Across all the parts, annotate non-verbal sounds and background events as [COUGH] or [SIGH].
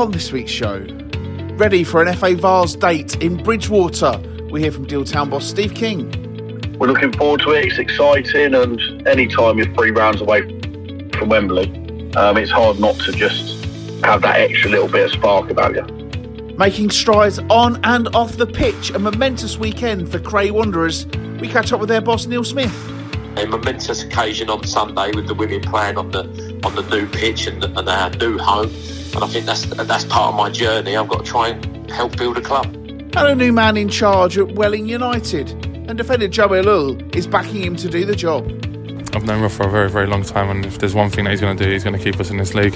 on this week's show. Ready for an FA Vase date in Bridgwater? We hear from Deal Town boss Steve King. We're looking forward to it. It's exciting, and anytime you're three rounds away from Wembley, um, it's hard not to just have that extra little bit of spark about you. Making strides on and off the pitch, a momentous weekend for Cray Wanderers. We catch up with their boss Neil Smith. A momentous occasion on Sunday with the women playing on the on the new pitch and, and our new home, and I think that's that's part of my journey. I've got to try and help build a club. And a new man in charge at Welling United, and defender Joe Ellul is backing him to do the job. I've known Rob for a very, very long time, and if there's one thing that he's going to do, he's going to keep us in this league.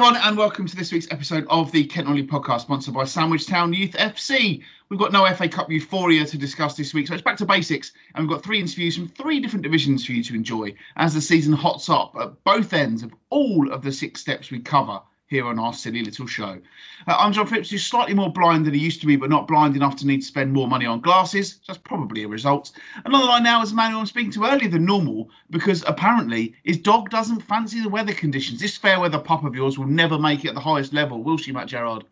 Everyone, and welcome to this week's episode of the Kent Non-League podcast, sponsored by Sandwich Town Youth FC. We've got no FA Cup euphoria to discuss this week, so it's back to basics, and we've got three interviews from three different divisions for you to enjoy as the season hots up at both ends of all of the six steps we cover here on our silly little show. Uh, I'm John Phipps, who's slightly more blind than he used to be, but not blind enough to need to spend more money on glasses. That's probably a result. And on the line now is a man who I'm speaking to earlier than normal because apparently his dog doesn't fancy the weather conditions. This fair weather pup of yours will never make it at the highest level, will she, Matt Gerard?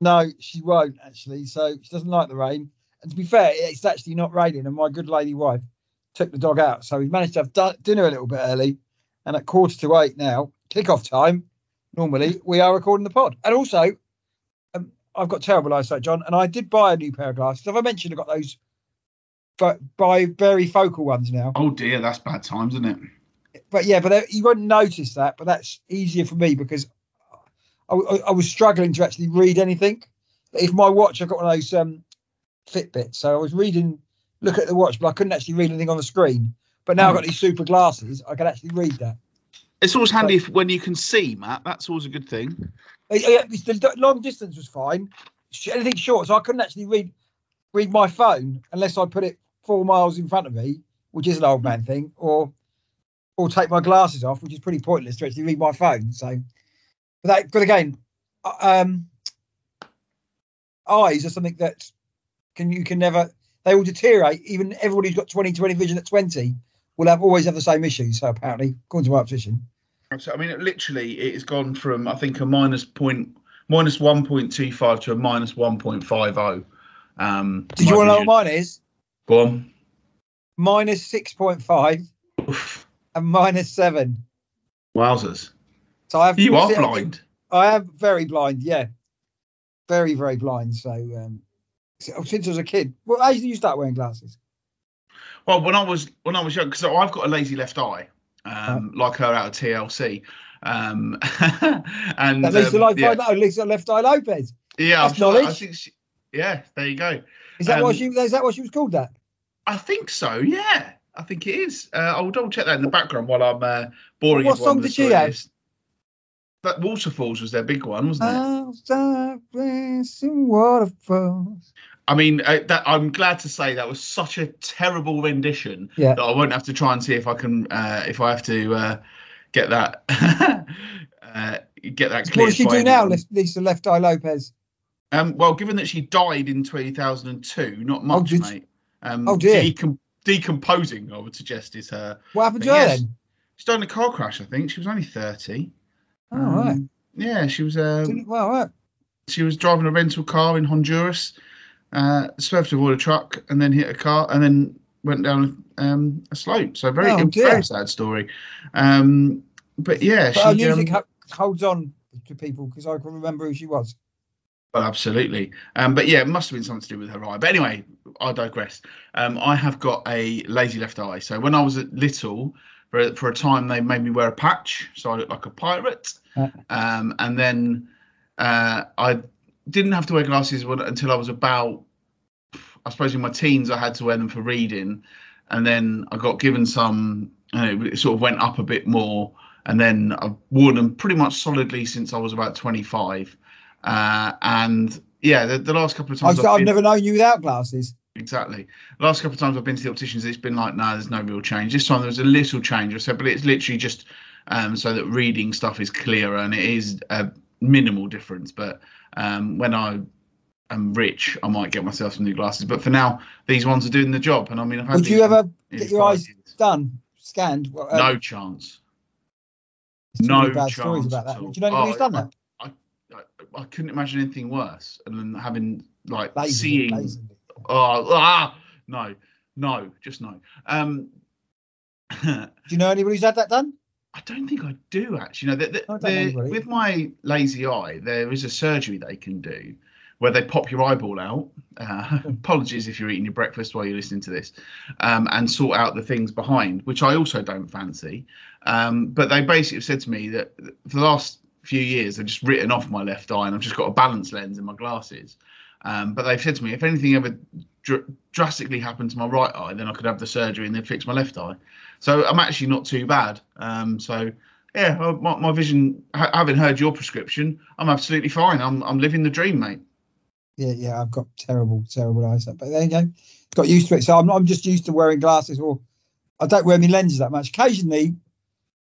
No, she won't actually. So she doesn't like the rain. And to be fair, it's actually not raining. And my good lady wife took the dog out. So we've managed to have dinner a little bit early. And at quarter to eight now, kick-off time, normally we are recording the pod. And also, um, I've got terrible eyesight, John, and I did buy a new pair of glasses. Have I mentioned I've got those but by varifocal ones now? Oh dear, that's bad times, isn't it? But yeah, but uh, you won't notice that. But that's easier for me because I, I, I was struggling to actually read anything. But If my watch, I've got one of those um, Fitbits, so I was reading, look at the watch, but I couldn't actually read anything on the screen. But now I've got these super glasses, I can actually read that. It's always handy if, when you can see, Matt. That's always a good thing. Uh, yeah, the long distance was fine. Anything short, so I couldn't actually read read my phone unless I put it four miles in front of me, which is an old man thing, or or take my glasses off, which is pretty pointless to actually read my phone. So, but that, but again, uh, um, eyes are something that can you can never they will deteriorate. Even everybody who's got 20/20 vision at 20 will have always have the same issues. So apparently, according to my optician. So I mean, it literally, it has gone from I think a minus point minus one point two five to a minus one point five zero. Um, Did you want to know what mine is? Go on. Minus 6.5 and minus seven. Wowzers! So I have You are blind. I am very blind, yeah. Very, very blind. So um since I was a kid. Well, how did you start wearing glasses? Well, when I was when I was young, so I've got a lazy left eye, um, like her out of TLC. Um, [LAUGHS] and At least um, yeah, eye, at least the left eye Lopes. yeah, that's sure- I knowledge. think she, yeah, there you go. Is that Um, what she is that what she was called that? I think so. Yeah, I think it is. Uh, I'll double check that in the background while I'm uh, boring. What song did she have? That Waterfalls was their big one, wasn't it? Waterfalls. I mean, uh, that I'm glad to say that was such a terrible rendition Yeah. that I won't have to try and see if I can, uh, if I have to uh, get that, [LAUGHS] uh, get that. What cleared does she do now. Lisa Left Eye Lopes? Um, well, given that she died in 2002, not much, did- mate. Um, oh, dear. decom- decomposing, I would suggest, is her. What happened to her yes. then? She died in a car crash, I think. She was only 30. Oh, right. Um, Yeah, she was. Uh, well, right. she was driving a rental car in Honduras, uh, swerved to avoid a truck, and then hit a car, and then went down um, a slope. So very, Oh, very sad story. Um, but yeah, But her she. music Um, holds on to people because I can remember who she was. well, absolutely. Um, but yeah, it must have been something to do with her eye. But anyway, I digress. Um, I have got a lazy left eye. So when I was little, for a, for a time, they made me wear a patch, so I looked like a pirate. Uh. Um, and then uh, I didn't have to wear glasses until I was about, I suppose, in my teens. I had to wear them for reading, and then I got given some. And it sort of went up a bit more, and then I've worn them pretty much solidly since I was about 25. Uh, and yeah, the, the last couple of times I've, I've been- never known you without glasses. Exactly. The last couple of times I've been to the opticians, it's been like, no, there's no real change. This time there was a little change. I said, but it's literally just um, so that reading stuff is clearer, and it is a minimal difference. But um, when I am rich, I might get myself some new glasses. But for now, these ones are doing the job. And I mean, I've had Would you ever get your eyes years. done, scanned? Well, uh, No chance. No bad chance stories about that. Do you know anybody who's Oh, done that? I, I couldn't imagine anything worse than having like Lazy, seeing. lazy. Oh, ah, no, no, just no. Um, [LAUGHS] Do you know anybody who's had that done? I don't think I do actually. No, the, the, I the- know with my lazy eye, there is a surgery they can do where they pop your eyeball out. Uh, [LAUGHS] apologies if you're eating your breakfast while you're listening to this, um, and sort out the things behind, which I also don't fancy. Um, but they basically said to me that for the last few years they've just written off my left eye, and I've just got a balance lens in my glasses. Um, but they've said to me if anything ever dr- drastically happened to my right eye, then I could have the surgery and they'd fix my left eye. So I'm actually not too bad. Um, so yeah, my, my vision. ha- Having heard your prescription, I'm absolutely fine. I'm I'm living the dream, mate. Yeah, yeah, I've got terrible, terrible eyesight. But there you go. Got used to it. So I'm, I'm just used to wearing glasses, or I don't wear my lenses that much. Occasionally,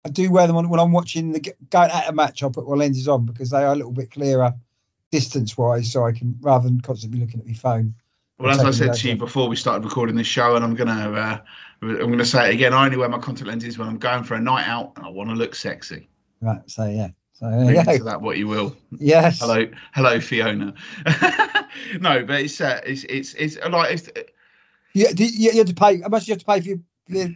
I do wear them on, when I'm watching the going at a match. I'll put my lenses on because they are a little bit clearer distance wise, so I can rather than constantly looking at my phone. Well, as I said to you before we started recording this show, and I'm gonna uh, I'm gonna say it again. I only wear my contact lenses when I'm going for a night out and I want to look sexy. Right. So yeah. So there Read you into that what you will. Yes. Hello, hello, Fiona. [LAUGHS] no, but it's uh, it's it's it's like it's You, do you, you had to pay. How much do you have to pay for your, your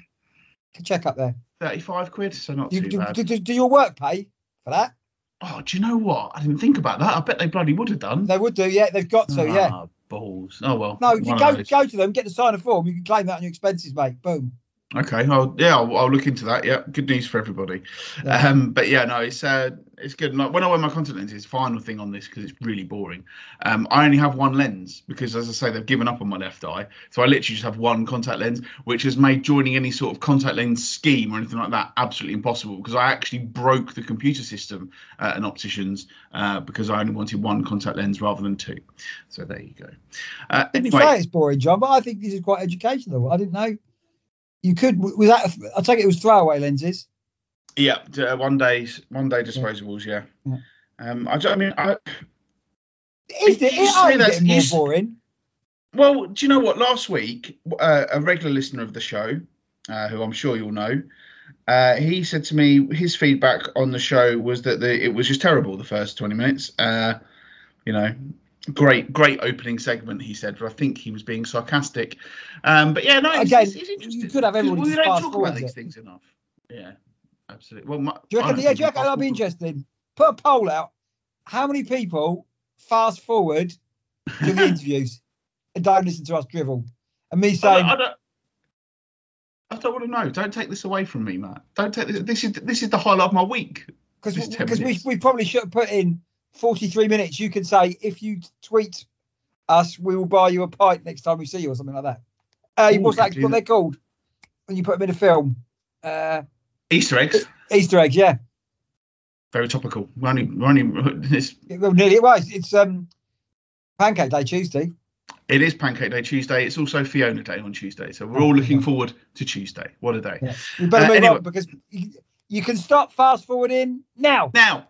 check up there? 35 quid, so not Do, too do, bad. do, do, do your work pay for that? Oh, do you know what? I didn't think about that. I bet they bloody would have done. They would do. Yeah, they've got to. yeah. Ah, balls. Oh well. No, you go go to them, get the sign a form. You can claim that on your expenses, mate. Boom. Okay. I'll, yeah, I'll, I'll look into that. Yeah, good news for everybody. Yeah. Um, but yeah, no, it's uh, it's good. Like when I wear my contact lenses, final thing on this because it's really boring. Um, I only have one lens because, as I say, they've given up on my left eye, so I literally just have one contact lens, which has made joining any sort of contact lens scheme or anything like that absolutely impossible because I actually broke the computer system at an optician's uh, because I only wanted one contact lens rather than two. So there you go. Uh, anyway, it's boring, John, but I think this is quite educational. I didn't know you could. Was that? I take it it was throwaway lenses. Yeah, uh, one day, one day disposables. Yeah. Yeah. Um, I, I mean, I, Is it? It say that's- more you s- boring. well, do you know what? Last week, uh, a regular listener of the show, uh, who I'm sure you'll know, uh, he said to me his feedback on the show was that the, it was just terrible the first 20 minutes. Uh, you know, great, great opening segment. He said, but I think he was being sarcastic. Um, but yeah, no, it's, Again, it's, it's interesting. you could have everyone we don't talk about these it. things enough. Yeah, absolutely. Well, my, Do you reckon yeah do you reckon that'll be interesting? Put a poll out. How many people fast forward to the [LAUGHS] interviews and don't listen to us drivel? And me I saying, don't, I don't, I don't want to know. Don't take this away from me, Matt. Don't take this. This is this is the highlight of my week. because just 10 because we, we probably should have put in 43 minutes. You can say if you tweet us, we will buy you a pint next time we see you or something like that. Uh, Ooh, what's that? What they're called when you put them in a film? Uh, Easter eggs, Easter eggs. Yeah, very topical. We're only, we're only [LAUGHS] it's, well, nearly it was. It's um Pancake Day Tuesday. it is Pancake Day Tuesday. It's also Fiona Day on Tuesday. So we're all looking forward to Tuesday. What a day! Yeah. We better Uh, move anyway. on because you, you can stop fast forwarding now. Now,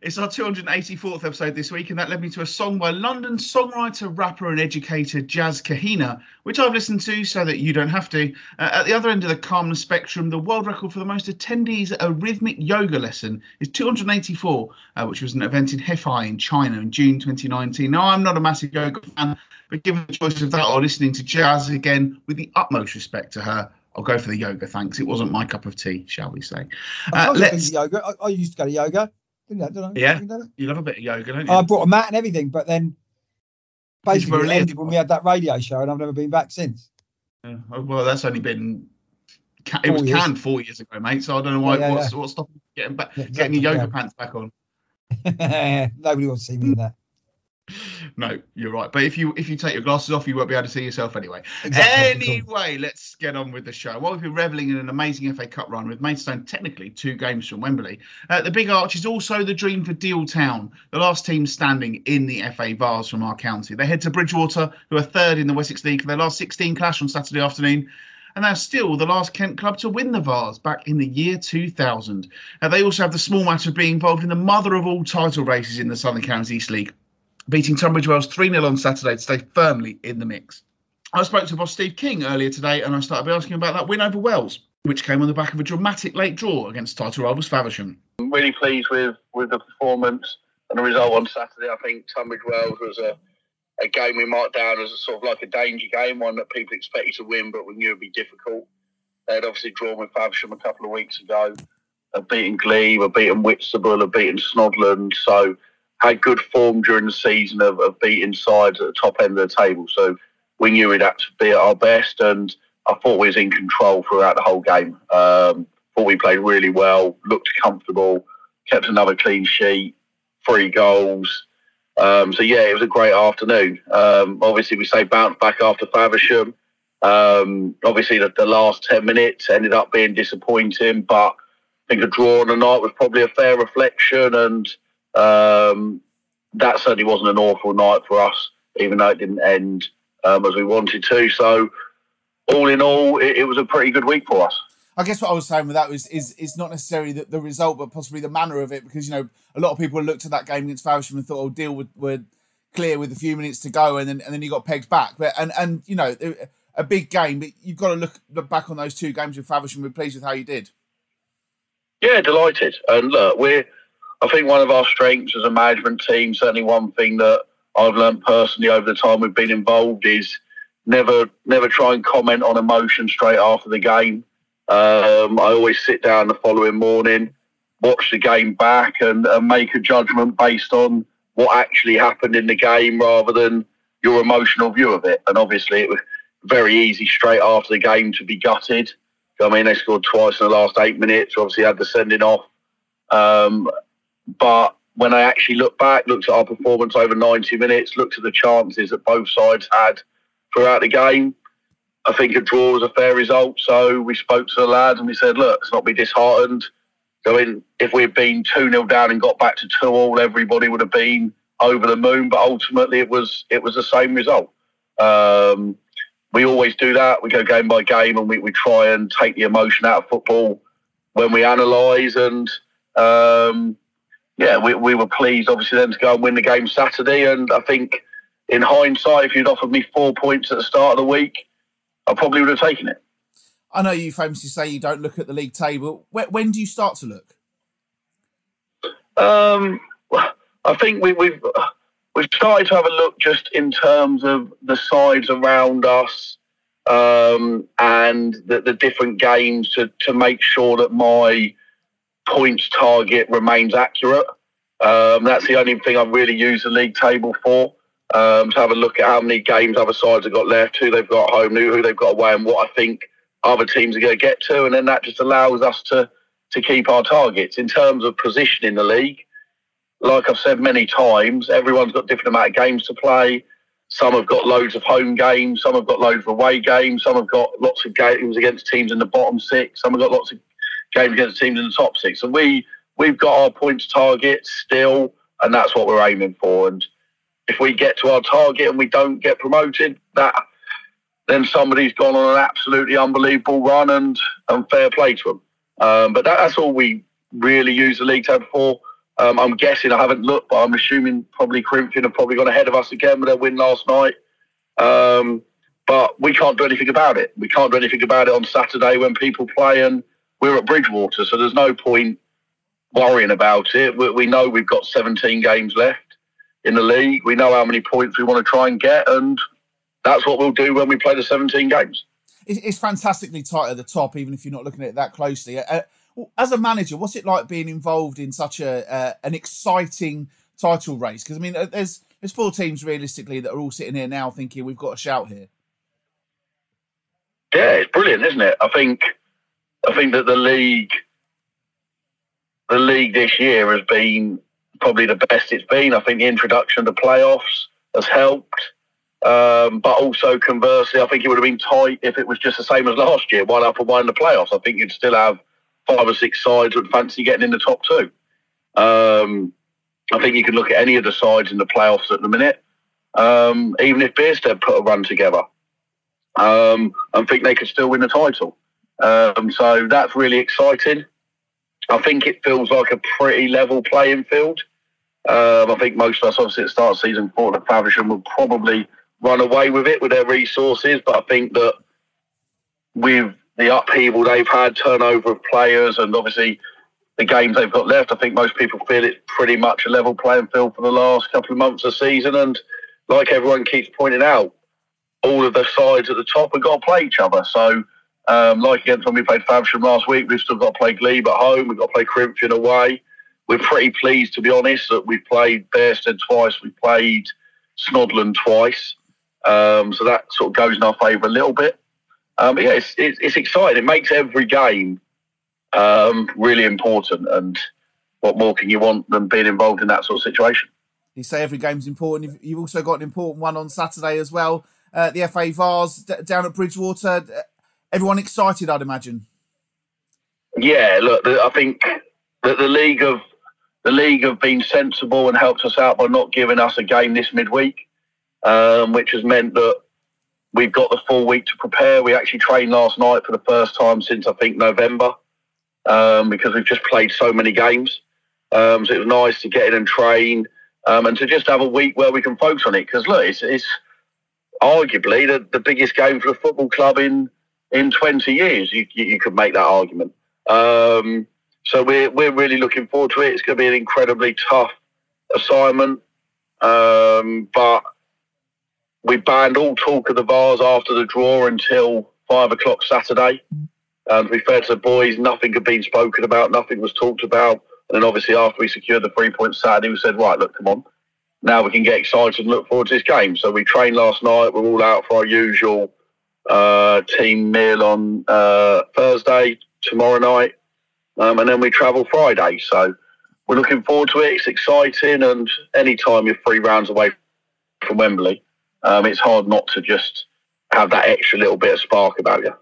it's our 284th episode this week, and that led me to a song by London songwriter, rapper, and educator Jazz Kahina, which I've listened to so that you don't have to. Uh, at the other end of the calmness spectrum, the world record for the most attendees at a rhythmic yoga lesson is 284, uh, which was an event in Hefei in China in June 2019. Now, I'm not a massive yoga fan, but given the choice of that or listening to Jazz again, with the utmost respect to her, I'll go for the yoga, thanks. It wasn't my cup of tea, shall we say. Uh, let's, yoga. I, I used to go to yoga. Didn't I? Didn't I? Yeah. I? you love a bit of yoga, don't you? I brought a mat and everything, but then Did you wear a basically it ended when we had that radio show, and I've never been back since. Yeah, oh, well, that's only been. It Four was years. canned four years ago, mate. So I don't know why. Yeah, yeah, what's what's stopping you getting back, Yeah, getting your yoga pants back on? [LAUGHS] Nobody wants to see me in that. No, you're right. But if you if you take your glasses off, you won't be able to see yourself anyway. Exactly. Anyway, let's get on with the show. Well, we've been revelling in an amazing FA Cup run with Maidstone technically two games from Wembley. Uh, the Big Arch is also the dream for Deal Town, the last team standing in the FA Vase from our county. They head to Bridgwater, who are third in the Wessex League, for their last 16 clash on Saturday afternoon. And they're still the last Kent club to win the Vase back in the year 2000. Uh, they also have the small matter of being involved in the mother of all title races in the Southern Counties East League beating Tunbridge Wells 3 0 on Saturday to stay firmly in the mix. I spoke to boss Steve King earlier today and I started asking about that win over Wells. which came on the back of a dramatic late draw against title rivals Faversham. I'm really pleased with, with the performance and the result on Saturday. I think Tunbridge Wells was a, a game we marked down as a sort of like a danger game, one that people expected to win, but we knew it'd be difficult. They'd obviously drawn with Faversham a couple of weeks ago, have beaten Glebe, have beaten Whitstable, have beaten Snodland, so had good form during the season of, of beating sides at the top end of the table. So we knew we'd have to be at our best, and I thought we was in control throughout the whole game. Um, thought we played really well, looked comfortable, kept another clean sheet, three goals. Um, so yeah, it was a great afternoon. Um, obviously, we say bounce back after Faversham. Um, obviously, the, the, last ten minutes ended up being disappointing, but I think a draw on the night was probably a fair reflection, and um, that certainly wasn't an awful night for us, even though it didn't end um, as we wanted to. So, all in all, it, it, was a pretty good week for us. I guess what I was saying with that was is is not necessarily the, the result, but possibly the manner of it, because you know a lot of people looked at that game against Faversham and thought, "Oh, Deal would, would clear with a few minutes to go," and then and then you got pegged back. But and and you know a big game, but you've got to look, look back on those two games with Faversham. We're pleased with how you did. Yeah, delighted. And look, we're I think one of our strengths as a management team, certainly one thing that I've learned personally over the time we've been involved is never never try and comment on emotion straight after the game. Um, I always sit down the following morning, watch the game back, and, and make a judgment based on what actually happened in the game rather than your emotional view of it. And obviously, it was very easy straight after the game to be gutted. I mean, they scored twice in the last eight minutes. Obviously, had the sending off. Um, but when I actually look back, looked at our performance over 90 minutes, looked at the chances that both sides had throughout the game, I think a draw was a fair result. So we spoke to the lads and we said, look, let's not be disheartened. I mean, if we'd been 2 0 down and got back to 2 all, everybody would have been over the moon. But ultimately, it was it was the same result. Um, we always do that. We go game by game and we, we try and take the emotion out of football when we analyse. And um, yeah, we, we were pleased, obviously, then to go and win the game Saturday. And I think in hindsight, if you'd offered me four points at the start of the week, I probably would have taken it. I know you famously say you don't look at the league table. When, when do you start to look? Um, I think we, we've we've started to have a look just in terms of the sides around us um, and the, the, different games to, to make sure that my points target remains accurate. Um, that's the only thing I've really used the league table for. Um, to have a look at how many games other sides have got left, who they've got home, new, who they've got away, and what I think other teams are going to get to, and then that just allows us to to keep our targets in terms of position in the league. Like I've said many times, everyone's got different amount of games to play. Some have got loads of home games, some have got loads of away games, some have got lots of games against teams in the bottom six, some have got lots of games against teams in the top six. And we we've got our points target still, and that's what we're aiming for. And if we get to our target and we don't get promoted, that then somebody's gone on an absolutely unbelievable run, and and fair play to them. Um, but that, that's all we really use the league table for. Um, I'm guessing I haven't looked, but I'm assuming probably Corinthian have probably gone ahead of us again with their win last night. Um, but we can't do anything about it. We can't do anything about it on Saturday when people play, and we're at Bridgwater, so there's no point worrying about it. We, we know we've got 17 games left in the league. We know how many points we want to try and get, and that's what we'll do when we play the 17 games. It's fantastically tight at the top, even if you're not looking at it that closely. Uh, as a manager, what's it like being involved in such a uh, an exciting title race? Because I mean, uh, there's there's four teams realistically that are all sitting here now thinking we've got a shout here. Yeah, it's brilliant, isn't it? I think I think that the league, the league this year has been probably the best it's been. I think the introduction of the playoffs has helped. Um, but also conversely, I think it would have been tight if it was just the same as last year, one up and one in the playoffs. I think you'd still have five or six sides would fancy getting in the top two. Um, I think you can look at any of the sides in the playoffs at the minute. Um, even if Bearsted put a run together, um, I think they could still win the title. Um, so that's really exciting. I think it feels like a pretty level playing field. Um, I think most of us, obviously, at start of season four, the Faversham will probably run away with it with their resources. But I think that with the upheaval they've had, turnover of players, and obviously the games they've got left. I think most people feel it's pretty much a level playing field for the last couple of months of the season. And like everyone keeps pointing out, all of the sides at the top have got to play each other. So, um, like against when we played Faversham last week, we've still got to play Glebe at home. We've got to play Corinthian away. We're pretty pleased, to be honest, that we've played Bearsted twice. We played Snodland twice. Um, so that sort of goes in our favour a little bit. Um, but yeah, it's, it's, it's exciting. It makes every game um, really important. And what more can you want than being involved in that sort of situation? You say every game's important. You've, you've also got an important one on Saturday as well. Uh, the FA Vase d- down at Bridgwater. Everyone excited, I'd imagine. Yeah, look, I think that the league have the league have been sensible and helped us out by not giving us a game this midweek, um, which has meant that we've got the full week to prepare. We actually trained last night for the first time since I think November um, because we've just played so many games. Um, so it was nice to get in and train um, and to just have a week where we can focus on it. Because look, it's, it's arguably the, the biggest game for a football club in in 20 years. You, you, could make that argument. Um, so we're we're really looking forward to it. It's going to be an incredibly tough assignment, um, but we banned all talk of the Vase after the draw until five o'clock Saturday. And to be fair to the boys, nothing had been spoken about, nothing was talked about. And then obviously after we secured the three points Saturday, we said, right, look, come on. Now we can get excited and look forward to this game. So we trained last night. We're all out for our usual uh, team meal on uh, Thursday, tomorrow night. Um, and then we travel Friday. So we're looking forward to it. It's exciting. And anytime you're three rounds away from Wembley, um, it's hard not to just have that extra little bit of spark about you.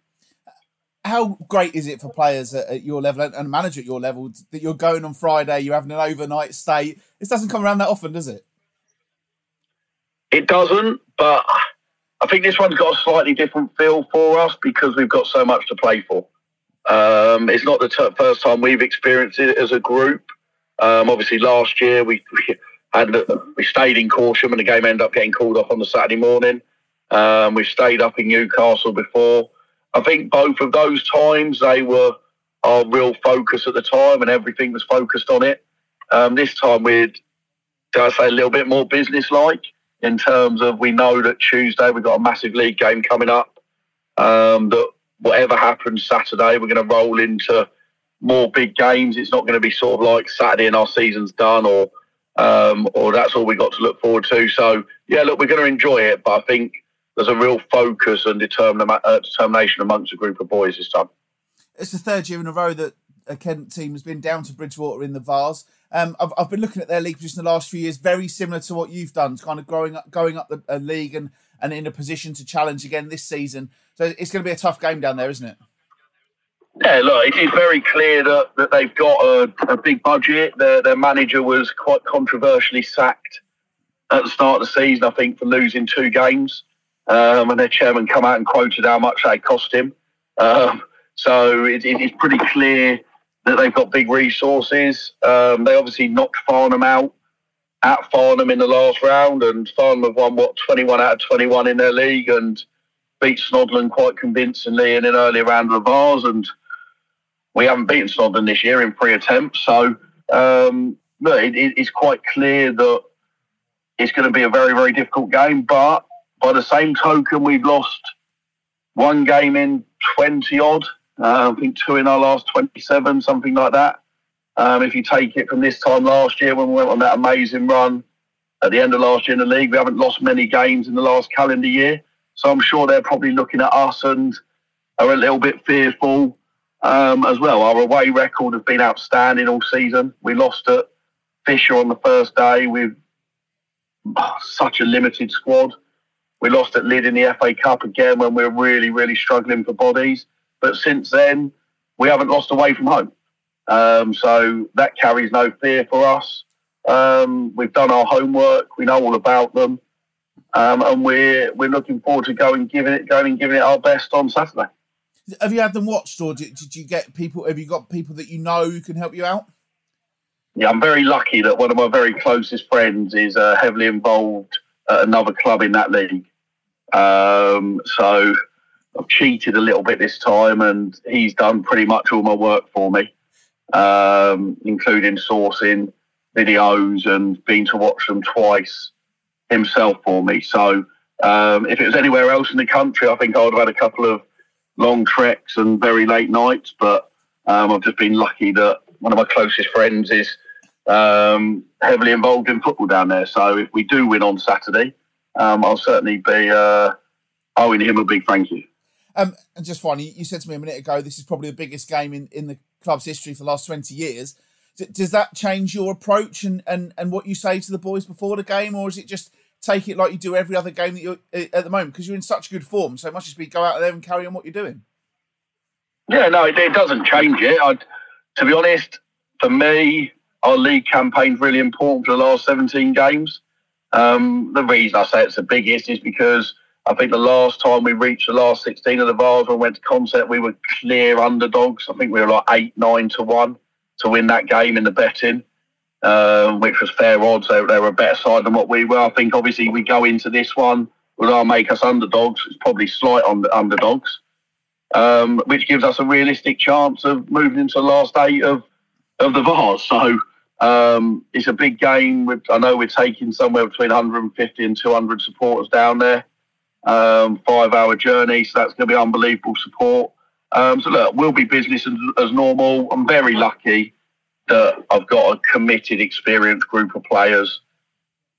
How great is it for players at, at your level and a manager at your level that you're going on Friday, you're having an overnight stay? This doesn't come around that often, does it? It doesn't, but I think this one's got a slightly different feel for us because we've got so much to play for. Um, it's not the first time we've experienced it as a group. Um, obviously, last year we, we and we stayed in Corsham and the game ended up getting called off on the Saturday morning. Um, we stayed up in Newcastle before. I think both of those times they were our real focus at the time and everything was focused on it. Um, this time we're, did I say, a little bit more business-like in terms of we know that Tuesday we've got a massive league game coming up. Um, that whatever happens Saturday, we're going to roll into more big games. It's not going to be sort of like Saturday and our season's done or um, or that's all we got to look forward to. So yeah, look, we're going to enjoy it, but I think there's a real focus and uh, determination amongst a group of boys this time. It's the third year in a row that a Kent team has been down to Bridgwater in the Vase. Um, I've, I've been looking at their league position the last few years, very similar to what you've done, kind of growing up, going up the uh, league and, and in a position to challenge again this season. So it's going to be a tough game down there, isn't it? Yeah, look, it is very clear that, that they've got a, a big budget. Their, their manager was quite controversially sacked at the start of the season, I think, for losing two games. Um, and their chairman come out and quoted how much they cost him. Um, so it, it is pretty clear that they've got big resources. Um, they obviously knocked Farnham out at Farnham in the last round, and Farnham have won what 21 out of 21 in their league and beat Snodland quite convincingly in an early round of the Vase. And we haven't beaten Snodland this year in three attempts. So um, it, it's quite clear that it's going to be a very, very difficult game. But by the same token, we've lost one game in 20 odd. Uh, I think two in our last 27, something like that. Um, if you take it from this time last year when we went on that amazing run at the end of last year in the league, we haven't lost many games in the last calendar year. So I'm sure they're probably looking at us and are a little bit fearful um, as well. Our away record has been outstanding all season. We lost at Fisher on the first day with such a limited squad. We lost at Lydd in the FA Cup again when we were really, really struggling for bodies. But since then, we haven't lost away from home. Um, so that carries no fear for us. Um, we've done our homework. We know all about them, um, and we're we're looking forward to going giving it going and giving it our best on Saturday. Have you had them watched, or did, did you get people? Have you got people that you know who can help you out? Yeah, I'm very lucky that one of my very closest friends is uh, heavily involved at another club in that league. Um, so I've cheated a little bit this time, and he's done pretty much all my work for me, um, including sourcing videos and been to watch them twice himself for me. So um, if it was anywhere else in the country, I think I would have had a couple of long treks and very late nights. But um, I've just been lucky that one of my closest friends is um, heavily involved in football down there. So if we do win on Saturday, um, I'll certainly be uh, owing him a big thank you. Um, and just finally, you said to me a minute ago, this is probably the biggest game in, in the club's history for the last 20 years. D- does that change your approach and, and, and what you say to the boys before the game, or is it just take it like you do every other game that you're at the moment? Because you're in such good form, so it must just be go out there and carry on what you're doing. Yeah, no, it, it doesn't change it. I'd, to be honest, for me, our league campaign's really important for the last 17 games. Um, the reason I say it's the biggest is because I think the last time we reached the last 16 of the Vase when we went to Consett, we were clear underdogs. I think we were like 8, 9 to 1 to win that game in the betting, um, which was fair odds. They, they, were a better side than what we were. I think obviously we go into this one, will make us underdogs. It's probably slight under, underdogs, um, which gives us a realistic chance of moving into the last eight of, of the Vase. So um, it's a big game. I know we're taking somewhere between 150 and 200 supporters down there um, five hour journey. So that's going to be unbelievable support. Um, so look, we'll be business as, as, normal. I'm very lucky that I've got a committed, experienced group of players.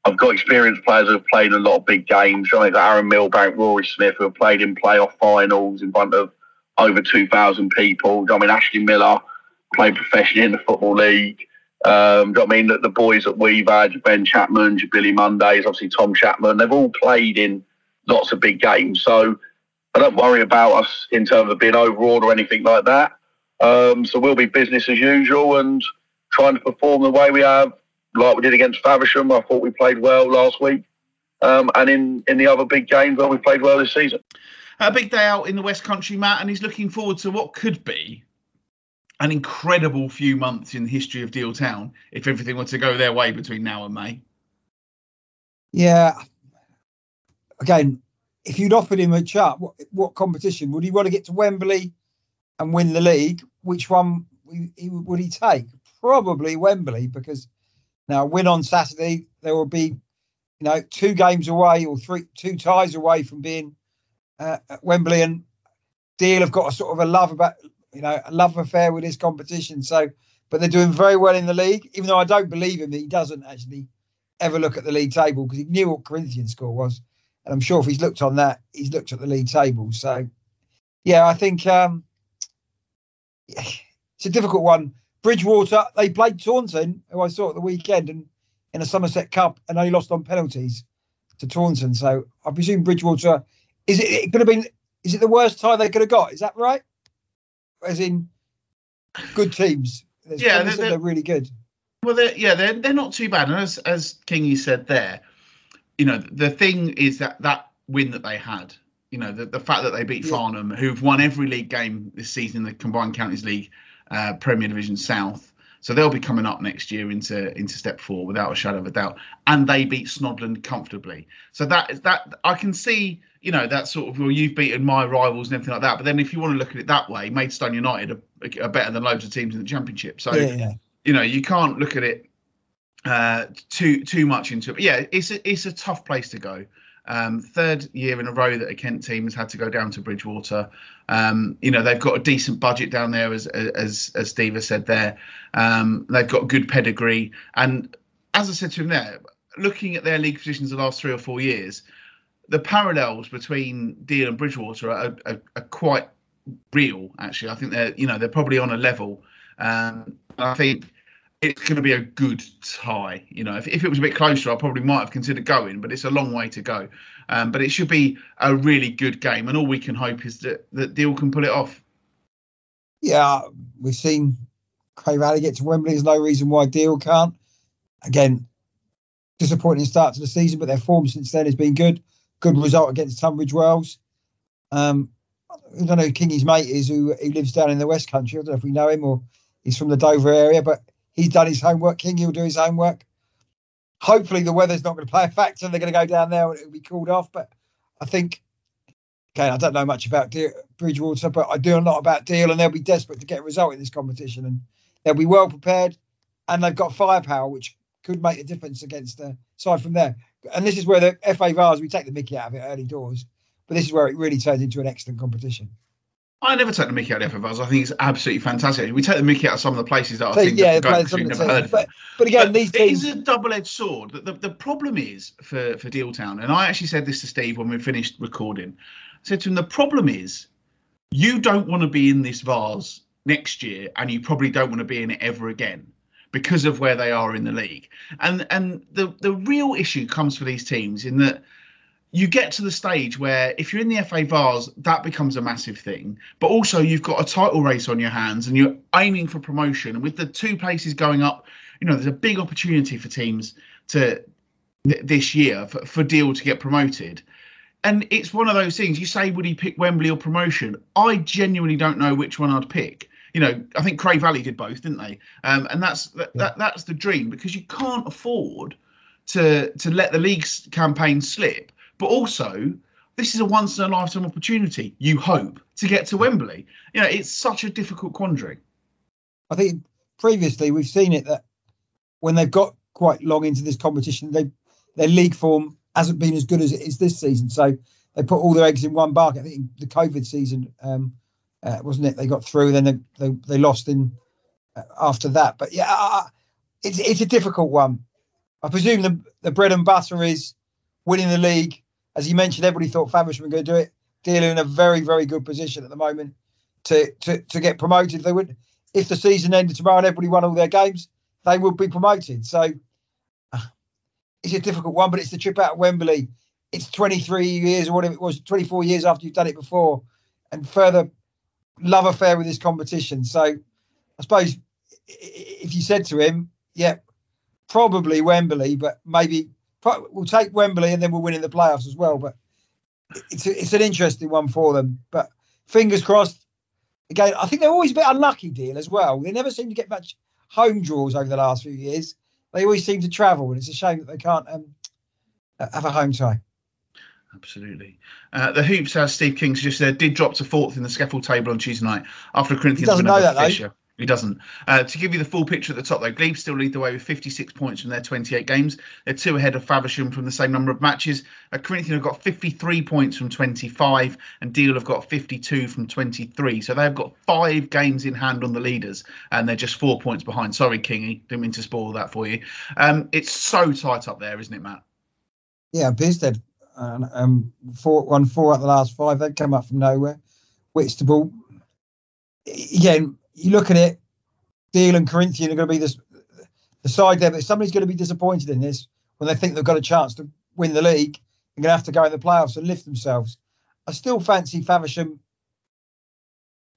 I've got experienced players who have played in a lot of big games. I think Aaron Milbank, Rory Smith, who have played in playoff finals in front of over 2,000 people. I mean, Ashley Miller played professionally in the Football League. Um, I mean, the, the boys at We've had, Ben Chapman, Billy Mondays, obviously Tom Chapman, they've all played in lots of big games. So I don't worry about us in terms of being overawed or anything like that. Um, so we'll be business as usual and trying to perform the way we have, like we did against Faversham. I thought we played well last week. Um, and in, in the other big games where we played well this season. A big day out in the West Country, Matt, and he's looking forward to what could be an incredible few months in the history of Deal Town if everything were to go their way between now and May. Yeah, again, if you'd offered him a chat, what, what, competition would he want to get to Wembley and win the league? Which one would he take? Probably Wembley because now win on Saturday there will be, you know, two games away or three two ties away from being uh, at Wembley and Deal have got a sort of a love about you know a love affair with this competition. So, but they're doing very well in the league, even though I don't believe him he doesn't actually ever look at the league table because he knew what Corinthian score was. And I'm sure if he's looked on that, he's looked at the league table. So, yeah, I think um, it's a difficult one. Bridgwater, they played Taunton, who I saw at the weekend, and in a Somerset Cup, and they lost on penalties to Taunton. So I presume Bridgwater is it, it could have been. Is it the worst tie they could have got? Is that right? As in, good teams. There's yeah, they're, they're, really good. Well, they're, yeah, they're they're not too bad. And as as Kingy said there, you know, the thing is that that win that they had, you know, the, the fact that they beat yeah. Farnham, who've won every league game this season in the Combined Counties League, uh, Premier Division South. So they'll be coming up next year into into step four without a shadow of a doubt. And they beat Snodland comfortably. So that that I can see, you know, that sort of well, you've beaten my rivals and everything like that. But then if you want to look at it that way, Maidstone United are, are better than loads of teams in the championship. So yeah, yeah. you know, you can't look at it uh, too too much into it. But yeah, it's a, it's a tough place to go. Um, third year in a row that a Kent team has had to go down to Bridgwater. Um, you know they've got a decent budget down there, as as as Steve has said there. Um, they've got good pedigree, and as I said to him there, looking at their league positions the last three or four years, the parallels between Deal and Bridgwater are, are, are quite real. Actually, I think they're you know they're probably on a level. Um, I think it's going to be a good tie. You know, if, if it was a bit closer, I probably might have considered going, but it's a long way to go. Um, but it should be a really good game, and all we can hope is that that Deal can pull it off. Yeah, we've seen Cray Valley get to Wembley. There's no reason why Deal can't. Again, disappointing start to the season, but their form since then has been good. Good result against Tunbridge Wells. Um, I don't know who Kingy's mate is, who, who lives down in the West Country. I don't know if we know him or he's from the Dover area, but He's done his homework. King, he'll do his homework. Hopefully, the weather's not going to play a factor. And They're going to go down there and it'll be cooled off. But I think okay, I don't know much about Deal, Bridgwater, but I do a lot about Deal, and they'll be desperate to get a result in this competition, and they'll be well prepared, and they've got firepower, which could make a difference against the side from there. And this is where the FA Vase we take the Mickey out of it early doors, but this is where it really turns into an excellent competition. I never take the Mickey out of FFRs. I think it's absolutely fantastic. We take the Mickey out of some of the places that I So, think yeah, that the go never heard of But, but again, But these it is a double-edged sword. The, the, the problem is for for Dealtown, and I actually said this to Steve when we finished recording. I said to him, the problem is you don't want to be in this vase next year, and you probably don't want to be in it ever again because of where they are in the league. And and the the real issue comes for these teams in that you get to the stage where if you're in the FA Vase, that becomes a massive thing. But also you've got a title race on your hands and you're aiming for promotion. And with the two places going up, you know, there's a big opportunity for teams to th- this year for, for Deal to get promoted. And it's one of those things. You say, would he pick Wembley or promotion? I genuinely don't know which one I'd pick. You know, I think Cray Valley did both, didn't they? Um, and that's that, that that's the dream because you can't afford to to let the league's campaign slip. But also, this is a once in a lifetime opportunity. You hope to get to Wembley. You know, it's such a difficult quandary. I think previously we've seen it that when they've got quite long into this competition, they their league form hasn't been as good as it is this season. So they put all their eggs in one basket. I think the COVID season, um, uh, wasn't it? They got through, then they they, they lost in uh, after that. But yeah, it's it's a difficult one. I presume the the bread and butter is winning the league. As you mentioned, everybody thought Faversham were going to do it. Dealer in a very very good position at the moment to to to get promoted. They would if the season ended tomorrow and everybody won all their games, they would be promoted. So [SIGHS] it's a difficult one, but it's the trip out of Wembley. It's 23 years or whatever it was, 24 years after you've done it before, and further love affair with this competition. So I suppose if you said to him, yeah, probably Wembley, but maybe we'll take Wembley and then we'll win in the playoffs as well. But it's a, it's an interesting one for them. But fingers crossed. Again, I think they're always a bit unlucky, deal as well. They never seem to get much home draws over the last few years. They always seem to travel, and it's a shame that they can't um, have a home tie. Absolutely. Uh, the Hoops, as Steve King suggested, did drop to fourth in the SCEFL table on Tuesday night after Corinthians win know over that, though. He doesn't. Uh, to give you the full picture at the top, though, Glebe still lead the way with 56 points from their 28 games. They're two ahead of Faversham from the same number of matches. Uh, Corinthians have got 53 points from 25, and Deal have got 52 from 23. So they've got five games in hand on the leaders, and they're just four points behind. Sorry, Kingy, didn't mean to spoil that for you. Um, it's so tight up there, isn't it, Matt? Yeah, Bearsted um, four, won four out of the last five. They came up from nowhere. Whitstable, again, you look at it, Deal and Corinthian are going to be this, the side there, but somebody's going to be disappointed in this when they think they've got a chance to win the league. They're going to have to go in the playoffs and lift themselves. I still fancy Faversham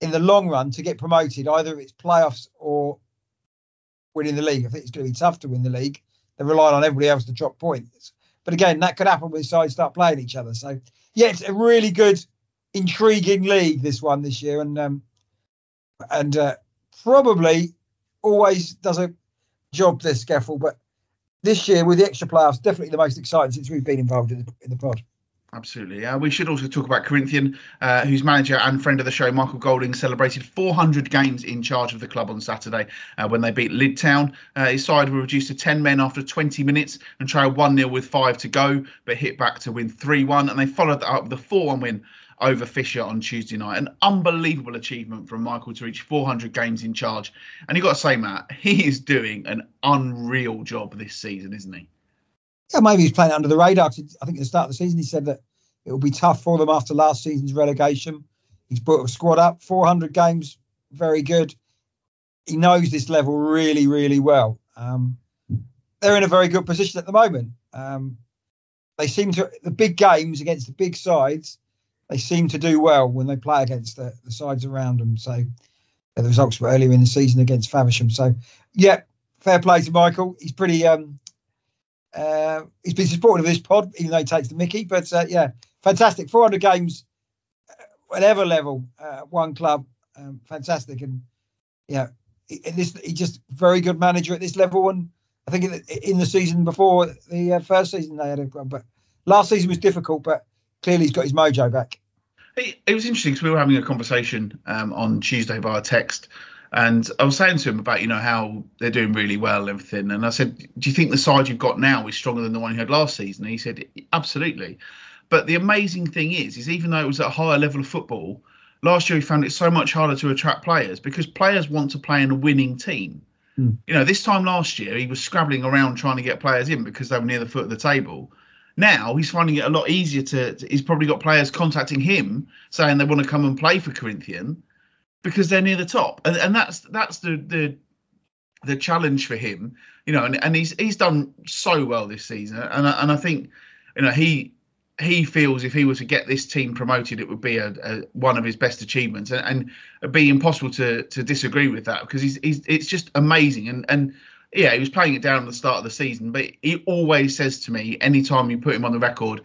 in the long run to get promoted, either it's playoffs or winning the league. I think it's going to be tough to win the league. They're relying on everybody else to drop points. But again, that could happen when sides start playing each other. So yeah, it's a really good, intriguing league this one this year, and um, and uh, probably always does a job this SCEFL. But this year with the extra playoffs, definitely the most exciting since we've been involved in the, in the pod. Absolutely. Uh, we should also talk about Corinthian, uh, whose manager and friend of the show, Michael Golding, celebrated 400 games in charge of the club on Saturday uh, when they beat Lydd Town. Uh, his side were reduced to 10 men after 20 minutes and trailed 1 0 with five to go, but hit back to win 3 1. And they followed that up with a 4 1 win over Fisher on Tuesday night. An unbelievable achievement from Michael to reach 400 games in charge. And you've got to say, Matt, [LAUGHS] he is doing an unreal job this season, isn't he? Yeah, maybe he's playing under the radar. I think at the start of the season he said that it will be tough for them after last season's relegation. He's brought a squad up, 400 games, very good. He knows this level really, really well. Um, they're in a very good position at the moment. Um, they seem to the big games against the big sides. They seem to do well when they play against the, the sides around them. So the results were earlier in the season against Faversham. So yeah, fair play to Michael. He's pretty um, uh, he's been supportive of this pod, even though he takes the Mickey. But uh, yeah, fantastic. 400 games, uh, whatever level, uh, one club, um, fantastic. And yeah, he, this he's just very good manager at this level. And I think in the, in the season before the uh, first season they had a but last season was difficult, but clearly he's got his mojo back. It, it was interesting because we were having a conversation um, on Tuesday via text, and I was saying to him about you know how they're doing really well and everything, and I said, "Do you think the side you've got now is stronger than the one you had last season?" And he said, "Absolutely." But the amazing thing is, is even though it was at a higher level of football, last year he found it so much harder to attract players because players want to play in a winning team. Mm. You know, this time last year he was scrabbling around trying to get players in because they were near the foot of the table. Now he's finding it a lot easier to. to- He's probably got players contacting him saying they want to come and play for Corinthian because they're near the top, and, and that's that's the the the challenge for him. You know, and, and he's he's done so well this season, and I, and I think you know he he feels if he were to get this team promoted, it would be a, a one of his best achievements, and, and it'd be impossible to to disagree with that because he's, he's it's just amazing, and and yeah, he was playing it down at the start of the season, but he always says to me, anytime you put him on the record,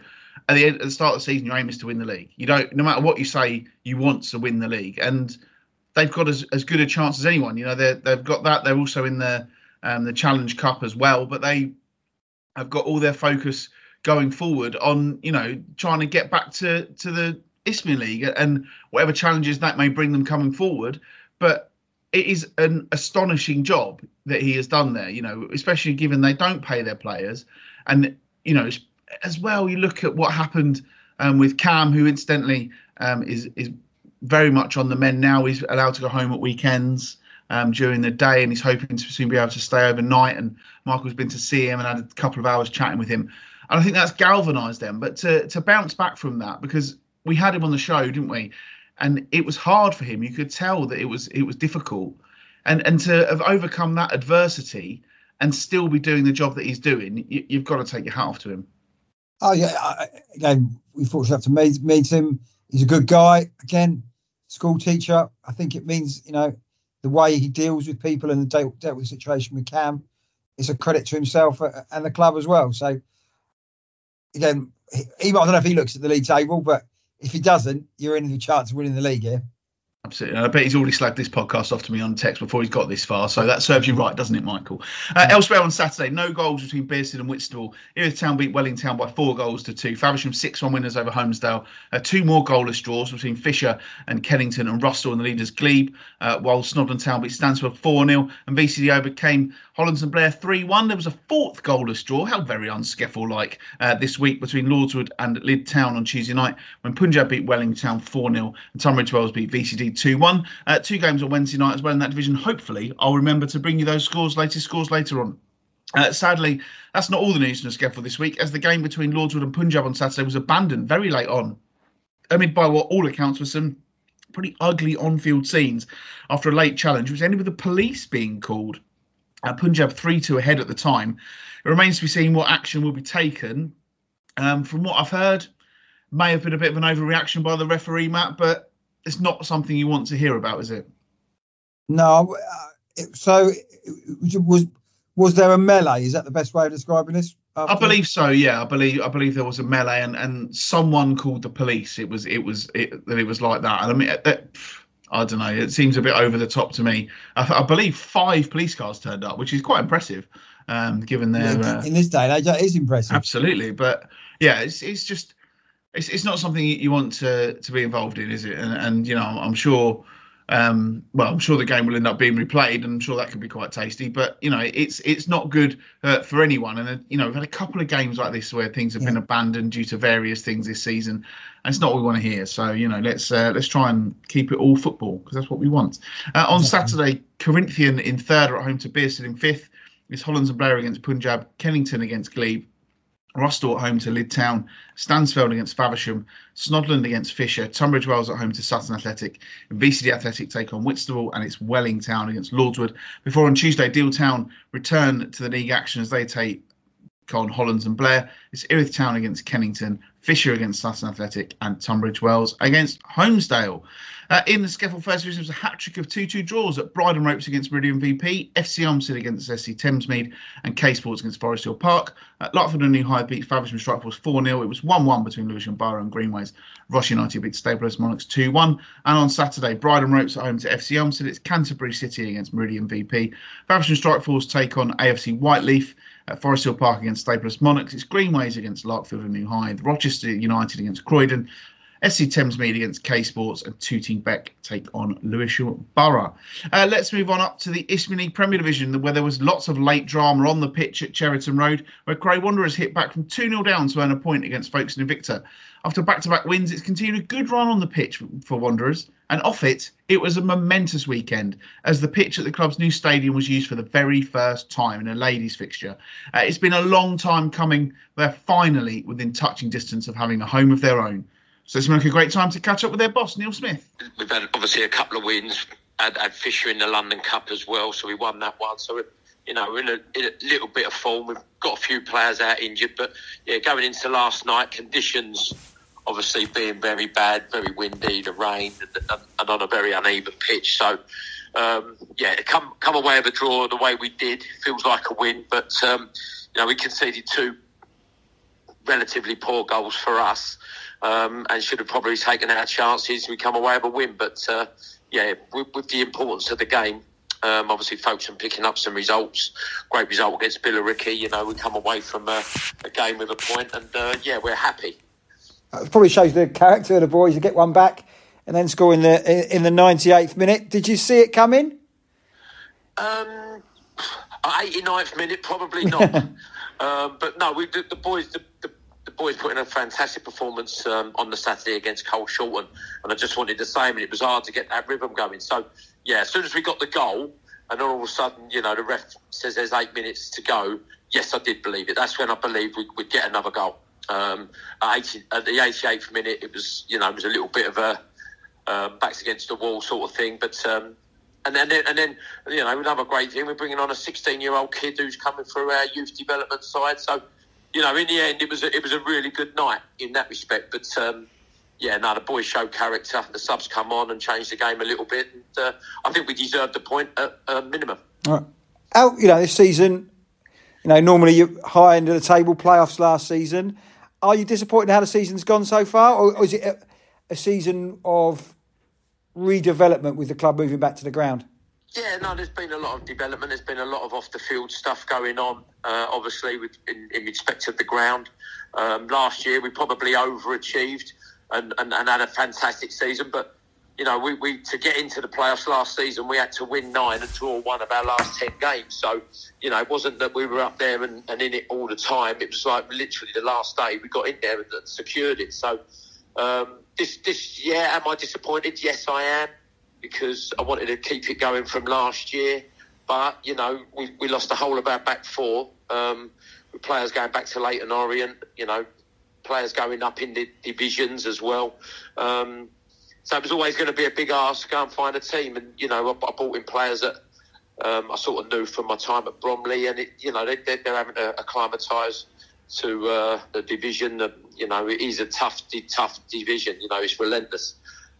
at the, end, at the start of the season, your aim is to win the league. You don't, no matter what you say, you want to win the league, and they've got as, as good a chance as anyone. You know, they they've got that. They're also in the um, the Challenge Cup as well, but they have got all their focus going forward on you know trying to get back to to the Isthmian League and whatever challenges that may bring them coming forward. But it is an astonishing job that he has done there. You know, especially given they don't pay their players, and you know as well. You look at what happened um, with Cam, who incidentally um, is is very much on the men now. He's allowed to go home at weekends um, during the day, and he's hoping to soon be able to stay overnight. And Michael's been to see him and had a couple of hours chatting with him, and I think that's galvanised them. But to to bounce back from that, because we had him on the show, didn't we? And it was hard for him. You could tell that it was it was difficult, and and to have overcome that adversity and still be doing the job that he's doing, you, you've got to take your hat off to him. Oh yeah, I, again, we fortunately have to meet, meet him. He's a good guy. Again, school teacher. I think it means you know the way he deals with people and the dealt, dealt with the situation with Cam is a credit to himself uh, and the club as well. So again, he I don't know if he looks at the league table, but if he doesn't, you're in the chance of winning the league here. Absolutely. And I bet he's already slagged this podcast off to me on text before he's got this far. So that serves you right, doesn't it, Michael? Uh, elsewhere on Saturday, no goals between Bearsted and Whitstable. Erith Town beat Welling Town by four goals to two. Faversham 6 1 winners over Holmesdale. Uh, two more goalless draws between Fisher and Kennington and Rusthall and the leaders Glebe, uh, while Snodland Town beat Stansfeld 4 0. And VCD overcame Hollands and Blair 3 1. There was a fourth goalless draw, how very unsceffle like uh, this week between Lordswood and Lydd Town on Tuesday night when Punjab beat Welling Town 4 0 and Tunbridge Wells beat VCD 2 1. Uh, two games on Wednesday night as well in that division. Hopefully, I'll remember to bring you those scores, latest scores later on. Uh, sadly, that's not all the news from the schedule this week, as the game between Lordswood and Punjab on Saturday was abandoned very late on, amid by what all accounts were some pretty ugly on-field scenes after a late challenge, which ended with the police being called. Uh, Punjab 3 2 ahead at the time. It remains to be seen what action will be taken. Um, from what I've heard, may have been a bit of an overreaction by the referee, Matt, but it's not something you want to hear about, is it? No. Uh, so was was there a melee? Is that the best way of describing this? I believe so. Yeah, I believe I believe there was a melee, and, and someone called the police. It was it was it, that it was like that. And I mean, that, I don't know. It seems a bit over the top to me. I, I believe five police cars turned up, which is quite impressive, um, given their uh, in this day and age. That is impressive. Absolutely, but yeah, it's it's just it's it's not something you want to to be involved in, is it? And and you know, I'm sure. Um, well, I'm sure the game will end up being replayed, and I'm sure that could be quite tasty. But you know, it's it's not good uh, for anyone. And uh, you know, we've had a couple of games like this where things have yeah. been abandoned due to various things this season, and it's not what we want to hear. So you know, let's uh, let's try and keep it all football because that's what we want. Uh, on Saturday, Corinthian in third are at home to Bearsted in fifth. It's Hollands and Blair against Punjab, Kennington against Glebe, Rusthall at home to Lydd Town, Stansfeld against Faversham, Snodland against Fisher, Tunbridge Wells at home to Sutton Athletic, VCD Athletic take on Whitstable, and it's Welling Town against Lordswood. Before on Tuesday, Deal Town return to the league action as they take on Hollands and Blair. It's Erith Town against Kennington, Fisher against Sutton Athletic, and Tunbridge Wells against Holmesdale. Uh, in the SCEFL First Division, was a hat trick of 2 2 draws at Bridon Ropes against Meridian VP, FC Elmstead against SC Thamesmead, and K Sports against Forest Hill Park. Uh, Larkfield and New Hythe beat Faversham Strike Force 4 0. It was 1 1 between Lewisham Borough and Greenways. Ross United beat Staplehurst Monarchs 2 1. And on Saturday, Bridon Ropes at home to FC Elmstead. It's Canterbury City against Meridian VP. Faversham Strike Force take on AFC Whyteleafe Forest Hill Park against Staplehurst Monarchs. It's Greenways against Larkfield and New Hythe. Rochester United against Croydon. SC Thamesmead against K Sports, and Tooting Bec take on Lewisham Borough. Uh, let's move on up to the Isthmian Premier Division, where there was lots of late drama on the pitch at Cheriton Road, where Cray Wanderers hit back from 2 0 down to earn a point against Folkestone Invicta. After back to back wins, it's continued a good run on the pitch for Wanderers, and off it, it was a momentous weekend as the pitch at the club's new stadium was used for the very first time in a ladies' fixture. Uh, it's been a long time coming. They're finally within touching distance of having a home of their own. So it's been like a great time to catch up with their boss, Neil Smith. We've had obviously a couple of wins. Had, had Fisher in the London Cup as well, so we won that one. So you know, we're in a, in a, little bit of form. We've got a few players out injured, but yeah, going into last night, conditions obviously being very bad, very windy, the rain, and, and on a very uneven pitch. So, um, yeah, come come away with a draw the way we did feels like a win. But um, you know, we conceded two relatively poor goals for us, um, and should have probably taken our chances. We come away with a win, but uh, yeah, with, with, the importance of the game. Um, obviously, folks, and picking up some results. Great result against Billericay. You know, we come away from a, a game with a point, and uh, yeah, we're happy. It probably shows the character of the boys to get one back and then score in the in the 98th minute. Did you see it coming? Um, 89th minute, probably [LAUGHS] not. um, but no, we the, the boys the, the, boys put in a fantastic performance um, on the Saturday against Carshalton, and I just wanted the same, and it was hard to get that rhythm going. So yeah, as soon as we got the goal, and all of a sudden, you know, the ref says there's eight minutes to go. Yes, I did believe it. That's when I believed we'd, we'd get another goal. Um, at, 80, at, the 88th minute, it was you know it was a little bit of a um, backs against the wall sort of thing. But um, and then and then you know another great thing, we're bringing on a 16 year old kid who's coming through our youth development side. So you know, in the end, it was a, it was a really good night in that respect. But um, yeah, no, the boys showed character. The subs come on and changed the game a little bit, and uh, I think we deserved the point at a minimum. Right. Out, you know, this season, you know, normally you're high end of the table playoffs last season. Are you disappointed how the season's gone so far, or, is it a, a season of redevelopment with the club moving back to the ground? Yeah, no, there's been a lot of development. There's been a lot of off the field stuff going on, uh, obviously, with, in, in, respect of the ground. Um, last year, we probably overachieved and, and, and, had a fantastic season, but you know, we, we to get into the playoffs last season, we had to win nine and draw one of our last ten games. So, you know, it wasn't that we were up there and, and in it all the time. It was like literally the last day we got in there and, secured it. So, um, this this year, am I disappointed? Yes, I am, because I wanted to keep it going from last year. But you know, we, we lost the whole of our back four. Um, players going back to Leyton Orient, you know, players going up in the divisions as well. Um, so it was always going to be a big ask to go and find a team. And, you know, I, I brought in players that um, I sort of knew from my time at Bromley. And, it, you know, they, they're, they're having to acclimatise to uh, the division. That, you know, it is a tough, tough division. You know, it's relentless.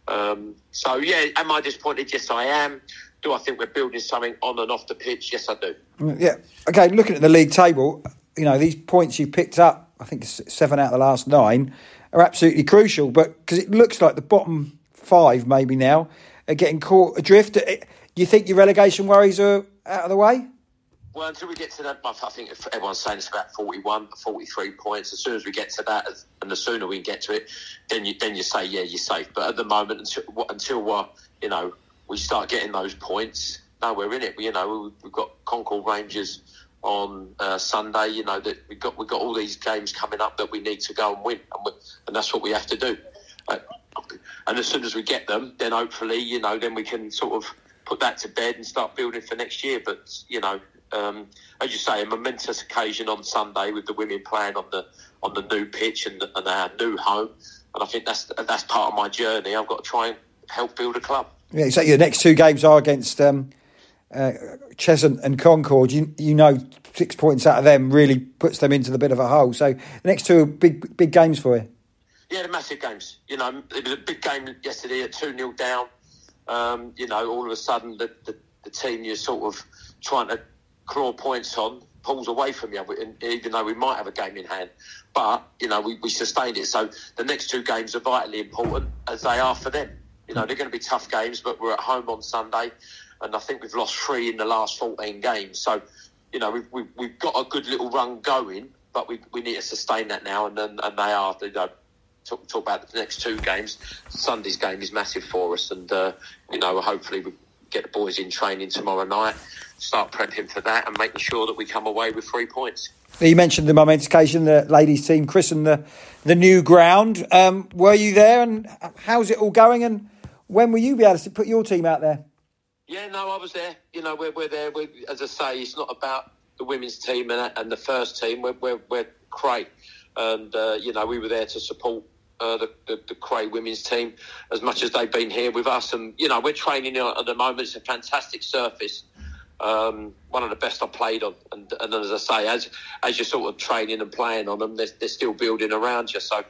Um, so, yeah, am I disappointed? Yes, I am. Do I think we're building something on and off the pitch? Yes, I do. Yeah. Okay, looking at the league table, you know, these points you picked up, I think seven out of the last nine, are absolutely crucial. But because it looks like the bottom five maybe now are getting caught adrift. Do you think your relegation worries are out of the way? Well, until we get to that, I think everyone's saying it's about 41, 43 points. As soon as we get to that, and the sooner we get to it, then you then you say, yeah, you're safe. But at the moment, until until uh, you know we start getting those points, no, we're in it. You know, we've got Concord Rangers on uh, Sunday. You know that we got we got all these games coming up that we need to go and win, and, we, and that's what we have to do. Uh, and as soon as we get them, then hopefully, you know, then we can sort of put that to bed and start building for next year. But you know, um, as you say, a momentous occasion on Sunday with the women playing on the on the new pitch and, and our new home. And I think that's that's part of my journey. I've got to try and help build a club. Yeah, exactly. The next two games are against um, uh, Cheshunt and Concord. You you know, six points out of them really puts them into the bit of a hole. So the next two are big big games for you. Yeah, the massive games. You know, it was a big game yesterday at 2 0 down. Um, you know, all of a sudden the, the, the, team you're sort of trying to claw points on pulls away from you, even though we might have a game in hand. But, you know, we, we sustained it. So the next two games are vitally important as they are for them. You know, they're going to be tough games, but we're at home on Sunday. And I think we've lost three in the last 14 games. So, you know, we've, we've, we've got a good little run going, but we, we need to sustain that now. And, and, and they are, you know, talk, talk about the next two games. Sunday's game is massive for us, and uh, you know, hopefully we get the boys in training tomorrow night, start prepping for that, and making sure that we come away with three points. You mentioned the momentum occasion, the ladies team, Chris, and the the new ground. Um, were you there, and how's it all going? And when will you be able to put your team out there? Yeah, no, I was there. You know, we're, we're there. We're, as I say, it's not about the women's team and, and the first team. We're, we're, we're great. And, uh, you know, we were there to support uh, the, the, the Cray women's team as much as they've been here with us. And, you know, we're training at the moment. It's a fantastic surface. Um, one of the best I've played on. And, and as I say, as as you're sort of training and playing on them, they're, they're still building around you. So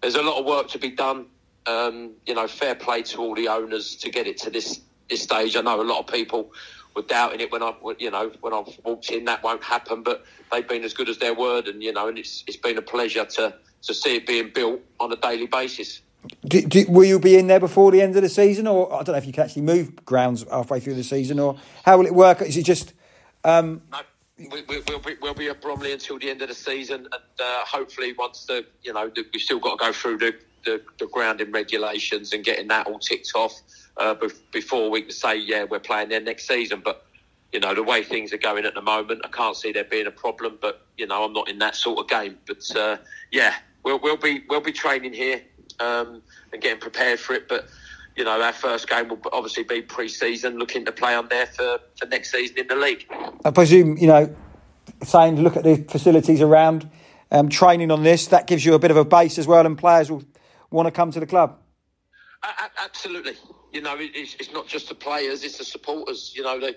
there's a lot of work to be done. Um, you know, fair play to all the owners to get it to this this stage. I know a lot of people were doubting it when I, you know, when I walked in. That won't happen, but they've been as good as their word, and you know, and it's it's been a pleasure to to see it being built on a daily basis. Do, do, will you be in there before the end of the season, or I don't know if you can actually move grounds halfway through the season, or how will it work? Is it just? Um... No, we, will we, be, we'll be at Bromley until the end of the season, and uh, hopefully, once the you know the, we've still got to go through the, the, the grounding regulations and getting that all ticked off uh, before we can say, yeah, we're playing there next season. But, you know, the way things are going at the moment, I can't see there being a problem. But, you know, I'm not in that sort of game. But, uh, yeah, we'll, we'll, be, we'll be training here um, and getting prepared for it. But, you know, our first game will obviously be pre-season, looking to play on there for, for next season in the league. I presume, you know, saying look at the facilities around, um, training on this, that gives you a bit of a base as well, and players will want to come to the club. absolutely, you know, it's, it's not just the players; it's the supporters. You know, they,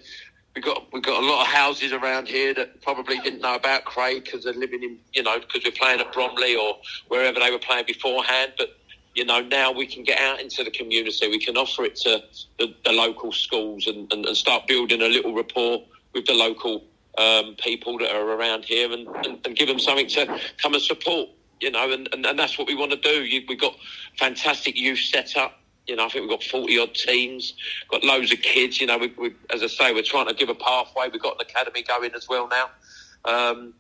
we got we got a lot of houses around here that probably didn't know about Cray because they're living in, you know, because we're playing at Bromley or wherever they were playing beforehand. But you know, now we can get out into the community. We can offer it to the, the local schools and, and, and, start building a little rapport with the local um, people that are around here and, and, and, give them something to come and support. You know, and, and, that's what we want to do. You, we've got fantastic youth set up you know, I think we've got 40 odd teams, got loads of kids. You know, we, we, as I say, we're trying to give a pathway. We've got an academy going as well now. Um,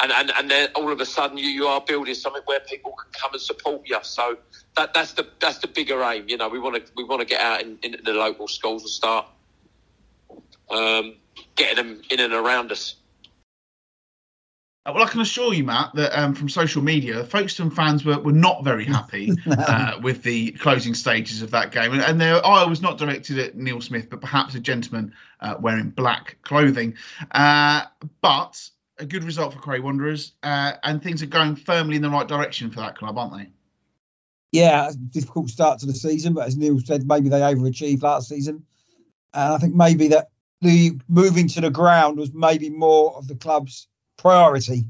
and, and, and then all of a sudden you, you are building something where people can come and support you. So that, that's the that's the bigger aim. You know, we want to we want to get out in, in the local schools and start um, getting them in and around us. Uh, well, I can assure you, Matt, that um, from social media, Folkestone fans were, were not very [LAUGHS] happy uh, with the closing stages of that game. And, and their eye was not directed at Neil Smith, but perhaps a gentleman uh, wearing black clothing. Uh, but a good result for Cray Wanderers, uh, and things are going firmly in the right direction for that club, aren't they? Yeah, difficult start to the season, but as Neil said, maybe they overachieved last season. And I think maybe that the moving to the ground was maybe more of the club's priority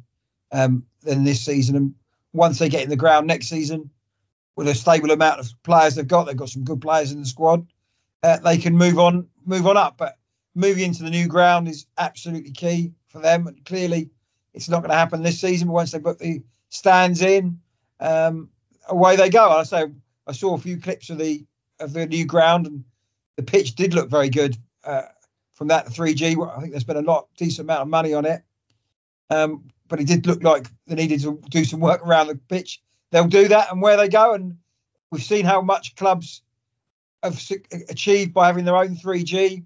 um, than this season. And once they get in the ground next season, with a stable amount of players they've got, they've got some good players in the squad. Uh, they can move on, move on up. But moving into the new ground is absolutely key for them. And clearly, it's not going to happen this season. But once they put the stands in, um, away they go. I say I saw a few clips of the of the new ground, and the pitch did look very good uh, from that 3G. I think they spent a lot decent amount of money on it. Um, but it did look like they needed to do some work around the pitch. They'll do that, and where they go, and we've seen how much clubs have achieved by having their own 3G.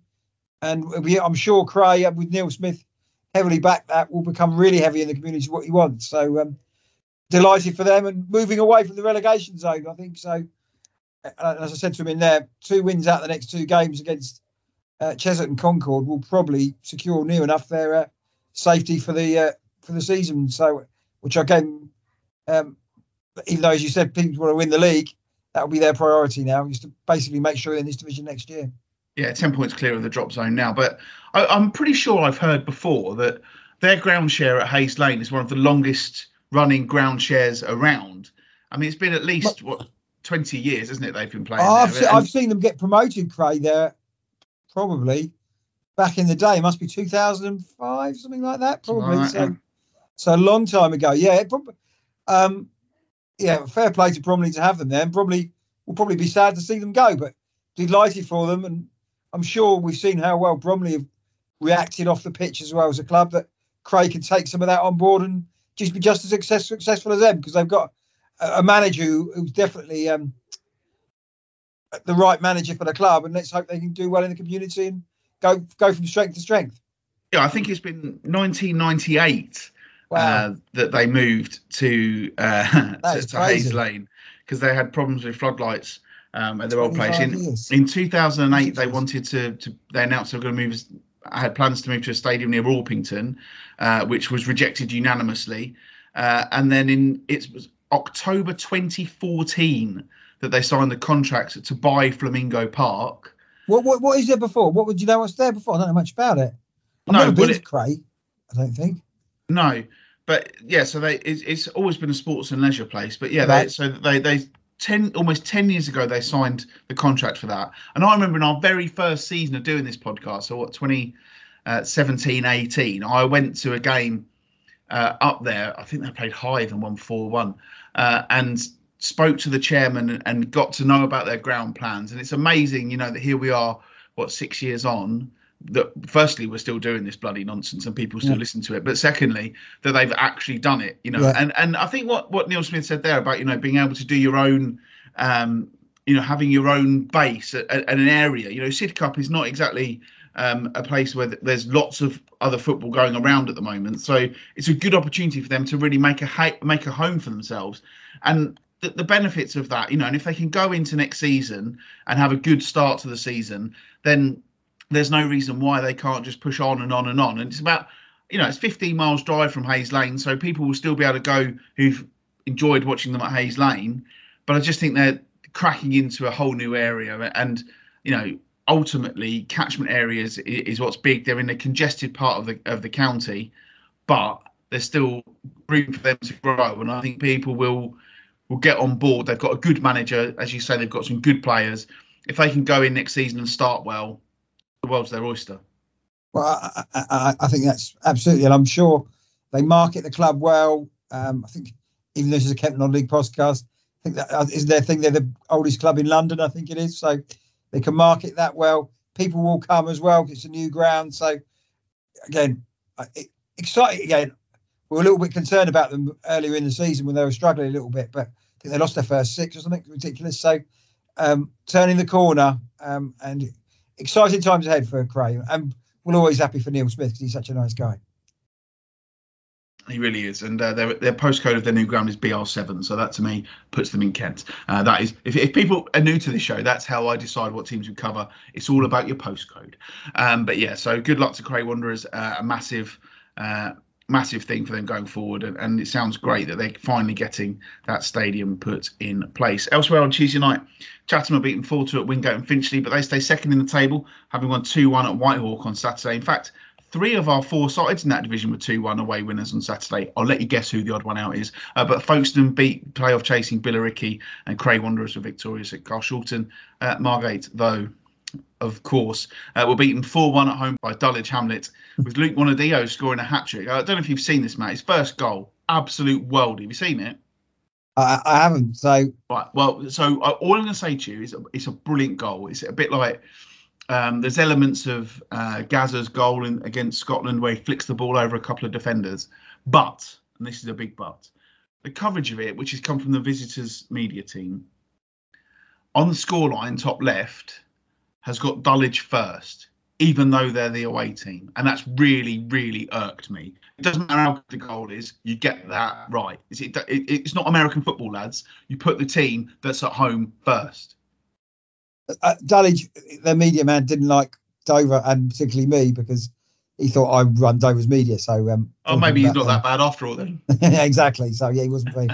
And I'm sure Cray, uh, with Neil Smith heavily back, that will become really heavy in the community. What he wants. So um, delighted for them and moving away from the relegation zone. I think so. As I said to him in there, two wins out the next two games against uh, Cheshunt and Concord will probably secure near enough their uh, safety for the uh, for the season. So, which again, um, even though as you said, people want to win the league, that will be their priority now, is to basically make sure they're in this division next year. Yeah, ten points clear of the drop zone now. But I, I'm pretty sure I've heard before that their ground share at Hayes Lane is one of the longest running ground shares around. I mean, it's been at least what 20 years, isn't it? They've been playing. Oh, I've, se- I've, seen them get promoted, Craig. There, probably back in the day. It must be 2005, something like that, probably. Right, so, so a long time ago. Yeah, probably, um, yeah, fair play to Bromley to have them there. And Bromley will probably be sad to see them go, but delighted for them. And I'm sure we've seen how well Bromley have reacted off the pitch as well as a club that Cray can take some of that on board and just be just as success, successful as them because they've got a manager who, who's definitely um, the right manager for the club, and let's hope they can do well in the community and go go from strength to strength. Yeah, I think it's been 1998 wow. uh, that they moved to uh, [LAUGHS] to, to Hayes Lane because they had problems with floodlights um, at their old place. In, in 2008, they wanted to, to they announced they were going to move. I had plans to move to a stadium near Orpington, uh, which was rejected unanimously. Uh, and then in it was October 2014 that they signed the contract to buy Flamingo Park. What what, what is there before? What would you know what's there before? I don't know much about it. I've no, never been it, to Cray, I don't think. No, but yeah, so they it's, it's, always been a sports and leisure place. But yeah, right. they, so they they ten almost ten years ago they signed the contract for that. And I remember in our very first season of doing this podcast, so what 2017, uh, 18, I went to a game uh, up there. I think they played Hythe and won four one, uh, and spoke to the chairman and, got to know about their ground plans. And it's amazing, you know, that here we are, what six years on that firstly we're still doing this bloody nonsense and people still yeah. listen to it but secondly that they've actually done it you know yeah. and and i think what what neil smith said there about you know being able to do your own um you know having your own base at, at an area you know sidcup is not exactly um, a place where there's lots of other football going around at the moment so it's a good opportunity for them to really make a ha- make a home for themselves and the, the benefits of that you know and if they can go into next season and have a good start to the season then there's no reason why they can't just push on and on and on. And it's about, you know, it's 15 miles drive from Hayes Lane, so people will still be able to go who've enjoyed watching them at Hayes Lane. But I just think they're cracking into a whole new area, and you know, ultimately, catchment areas is, what's big. They're in a congested part of the of the county, but there's still room for them to grow, and I think people will will get on board. They've got a good manager, as you say, they've got some good players. If they can go in next season and start well, the world's their oyster. Well, I, I, I, think that's absolutely, and I'm sure they market the club well. Um, I think even though this is a Kent Non-League podcast, I think that uh, is their thing. They're the oldest club in London, I think it is. So they can market that well. People will come as well. It's a new ground. So again, exciting again. We were a little bit concerned about them earlier in the season when they were struggling a little bit, but I think they lost their first six or something ridiculous. So um, turning the corner um, and exciting times ahead for Cray, and we're always happy for Neil Smith because he's such a nice guy. He really is, and uh, their their postcode of their new ground is BR7, so that to me puts them in Kent. Uh, that is, if, if people are new to this show, that's how I decide what teams we cover. It's all about your postcode. Um, but yeah, so good luck to Cray Wanderers. Uh, a massive uh, massive thing for them going forward. And, and, it sounds great that they're finally getting that stadium put in place. Elsewhere on Tuesday night, Chatham are beaten 4 2 at Wingate and Finchley, but they stay second in the table, having won 2 1 at Whitehawk on Saturday. In fact, three of our four sides in that division were 2 1 away winners on Saturday. I'll let you guess who the odd one out is. Uh, but Folkestone beat playoff chasing Billericay and Cray Wanderers were victorious at Carshalton. Uh, Margate, though, of course, uh, were beaten 4 1 at home by Dulwich Hamlet, with Luke Monadio scoring a hat trick. I don't know if you've seen this, Matt. His first goal, absolute world. Have you seen it? I, I haven't. So, right. Well, so uh, all I'm going to say to you is it's a brilliant goal. It's a bit like um, there's elements of uh, Gazza's goal in, against Scotland where he flicks the ball over a couple of defenders. But, and this is a big but, the coverage of it, which has come from the visitors' media team, on the scoreline, top left, has got Dulwich first, even though they're the away team, and that's really, really irked me. It doesn't matter how good the goal is, you get that right. It's, it, it, it's not American football, lads. You put the team that's at home first. Uh, Dulwich, their media man, didn't like Dover and particularly me because he thought I run Dover's media. So, um, oh, maybe he's not that bad after all then. [LAUGHS] exactly. So yeah, he wasn't very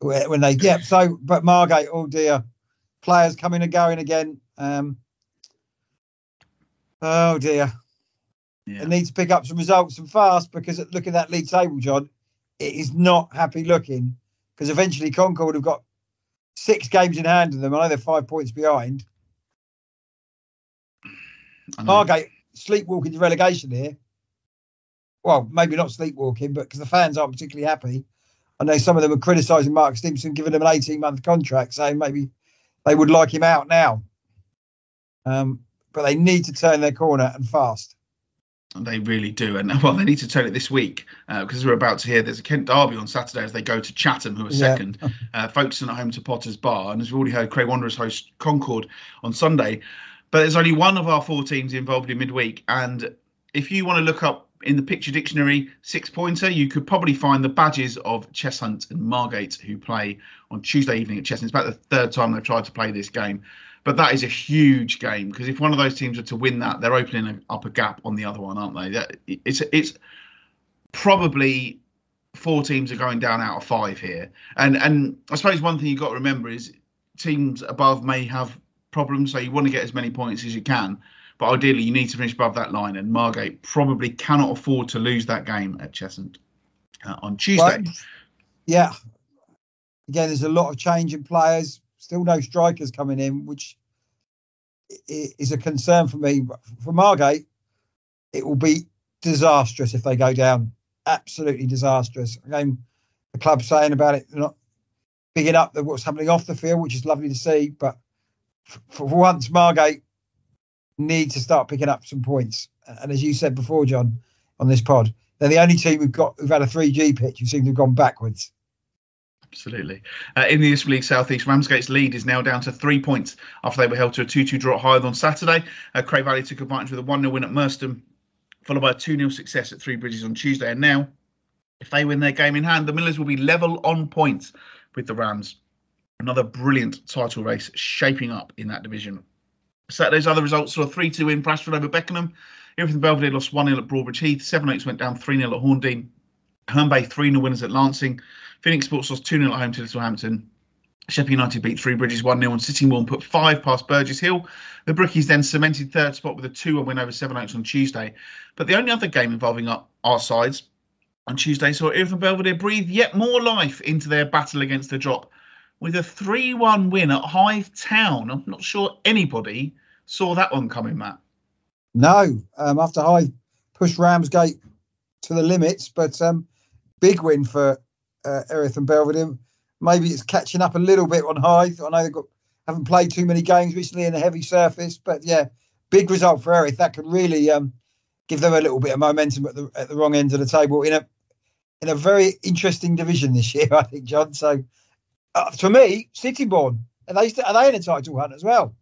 [LAUGHS] when they yeah. So, but Margate, oh dear, players coming and going again. Um, Oh dear. Yeah. It needs to pick up some results and fast because look at that league table, John. It is not happy looking because eventually Concord have got six games in hand of them. I know they're five points behind. Margate sleepwalking to relegation here. Well, maybe not sleepwalking, but because the fans aren't particularly happy. I know some of them are criticising Mark Stimson, giving him an 18 month contract, saying maybe they would like him out now. Um, but they need to turn their corner and fast. They really do, and [LAUGHS] well, they need to turn it this week uh, because we're about to hear there's a Kent derby on Saturday as they go to Chatham, who are Yeah. second, [LAUGHS] uh, Folkestone at home to Potter's Bar, and as we've already heard, Cray Wanderers host Concord on Sunday. But there's only one of our four teams involved in midweek, and if you want to look up in the picture dictionary six pointer, you could probably find the badges of Cheshunt and Margate who play on Tuesday evening at Cheshunt. It's about the third time they've tried to play this game. But that is a huge game because if one of those teams are to win that, they're opening up a gap on the other one, aren't they? That, it's it's probably four teams are going down out of five here. And and I suppose one thing you've got to remember is teams above may have problems, so you want to get as many points as you can. But ideally, you need to finish above that line, and Margate probably cannot afford to lose that game at Cheshunt uh, on Tuesday. Well, yeah. Again, there's a lot of change in players. Still no strikers coming in, which is a concern for me. For Margate, it will be disastrous if they go down. Absolutely disastrous. Again, the club saying about it, not bigging up what's happening off the field, which is lovely to see. But for once, Margate need to start picking up some points. And as you said before, John, on this pod, they're the only team we've got who've had a 3G pitch who seem to have gone backwards. Absolutely. Uh, in the Isthmian League Southeast, Ramsgate's lead is now down to three points after they were held to a 2 2 draw at Hythe on Saturday. Uh, Cray Valley took advantage with a 1 0 win at Merstham, followed by a 2 0 success at Three Bridges on Tuesday. And now, if they win their game in hand, the Millers will be level on points with the Rams. Another brilliant title race shaping up in that division. Saturday's other results saw a 3 2 win for Ashford over Beckenham. Erith and Belvedere lost 1 0 at Broadbridge Heath. Seven Oaks went down 3 0 at Horndean. Herne Bay 3 0 winners at Lancing. Phoenix Sports lost 2 0 at home to Littlehampton. Sheppey United beat Three Bridges 1 0 and Sittingbourne put five past Burgess Hill. The Brookies then cemented third spot with a 2 1 win over Seven Oaks on Tuesday. But the only other game involving our, our sides on Tuesday saw Irvine Belvedere breathe yet more life into their battle against the drop with a 3 1 win at Hythe Town. I'm not sure anybody saw that one coming, Matt. No, um, after Hythe pushed Ramsgate to the limits, but um, big win for uh, Erith and Belvedere. Maybe it's catching up a little bit on Hythe. I know they've got haven't played too many games recently in a heavy surface, but yeah, big result for Erith. That could really um, give them a little bit of momentum at the at the wrong end of the table in a in a very interesting division this year, [LAUGHS] I think, John. So uh, for me, Sittingbourne are they are they in a title hunt as well?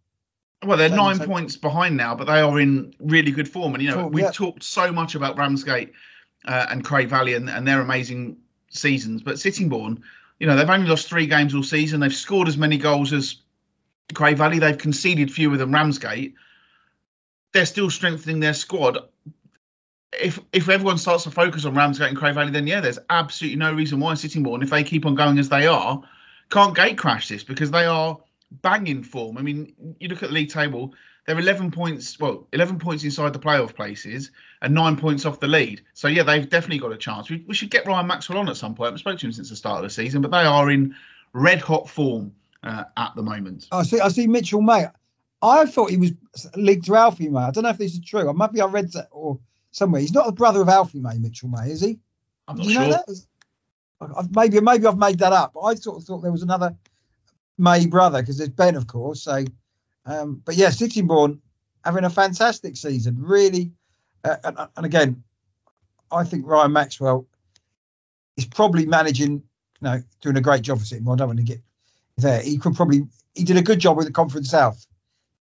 Well, they're nine so- points behind now, but they are in really good form. And you know, Form, we've yeah. talked so much about Ramsgate uh, and Cray Valley and, and their amazing seasons, but Sittingbourne, you know, they've only lost three games all season. They've scored as many goals as Cray Valley. They've conceded fewer than Ramsgate. They're still strengthening their squad. If if everyone starts to focus on Ramsgate and Cray Valley, then yeah, there's absolutely no reason why Sittingbourne, if they keep on going as they are, can't gate crash this because they are banging form. I mean, you look at the league table, they're 11 points, well, 11 points inside the playoff places and nine points off the lead. So, yeah, they've definitely got a chance. We, we should get Ryan Maxted on at some point. I haven't spoken to him since the start of the season, but they are in red hot form uh, at the moment. I see. I see Mitchell May. I thought he was linked to Alfie May. I don't know if this is true. I maybe I read that or somewhere. He's not the brother of Alfie May, Mitchell May, is he? I'm not sure. know that? I- I've, maybe maybe I've made that up. I sort of thought there was another May brother because there's Ben, of course. So, um, but yeah, Sittingbourne having a fantastic season. Really, uh, and, and again, I think Ryan Maxted is probably managing, you know, doing a great job for Sittingbourne. I don't want to get there. He could probably he did a good job with the Conference South.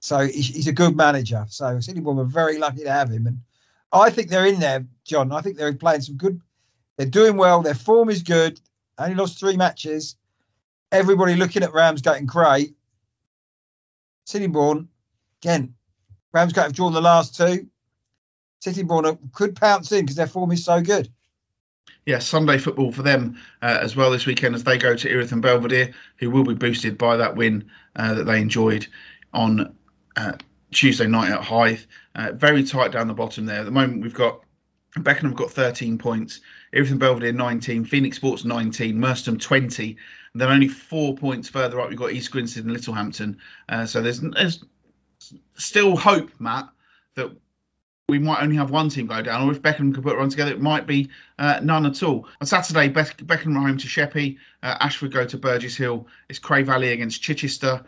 So he's, he's a good manager. So Sittingbourne were very lucky to have him. And I think they're in there, John. I think they're playing some good. They're doing well. Their form is good. Only lost three matches. Everybody looking at Ramsgate and Cray. Sittingbourne, again, Ramsgate have drawn the last two. Sittingbourne could pounce in because their form is so good. yeah, Sunday football for them uh, as well this weekend as they go to Erith and Belvedere, who will be boosted by that win uh, that they enjoyed on uh, Tuesday night at Hythe. Uh, very tight down the bottom there. At the moment, we've got Beckenham got 13 points, Erith and Belvedere 19, Phoenix Sports 19, Merstham 20. And then only four points further up, we've got East Grinstead and Littlehampton. Uh, so there's, there's still hope, Matt, that we might only have one team go down, or if Beckenham could put run together, it might be uh, none at all. On Saturday, Beck- Beckenham are home to Sheppey, uh, Ashford go to Burgess Hill. It's Cray Valley against Chichester.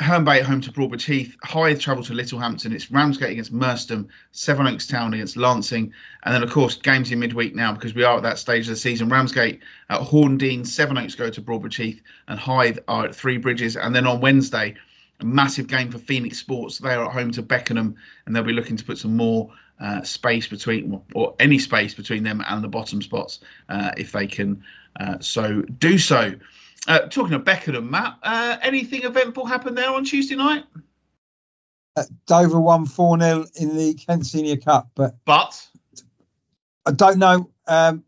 Herne Bay at home to Broadbridge Heath, Hythe travel to Littlehampton, it's Ramsgate against Merstham, Oaks Town against Lancing, and then of course games in midweek now because we are at that stage of the season. Ramsgate at Horndean, Oaks go to Broadbridge Heath, and Hythe are at Three Bridges, and then on Wednesday, massive game for Phoenix Sports. They are at home to Beckenham, and they'll be looking to put some more uh, space between, or any space between them and the bottom spots uh, if they can uh, so do so. Uh, talking of Beckenham, Matt, uh, anything eventful happened there on Tuesday night? Uh, Dover won 4 0 in the Kent Senior Cup, but But I don't know. Um,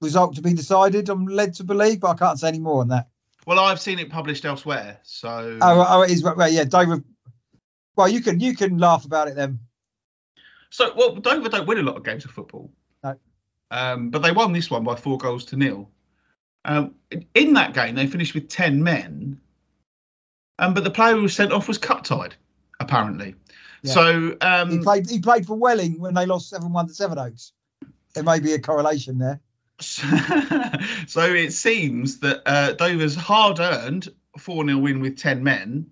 result to be decided, I'm led to believe, but I can't say any more on that. Well, I've seen it published elsewhere, so Oh, oh it is. Well, yeah, Dover. Well, you can you can laugh about it then. so well, Dover don't win a lot of games of football. No. Um, but they won this one by four goals to nil. Um, in that game, they finished with ten men, um, but the player who was sent off was cut tied, apparently. Yeah. So He um, played he played for Welling when they lost seven one to Seven Oaks. There may be a correlation there. [LAUGHS] so it seems that uh, Dover's hard-earned 4-0 win with 10 men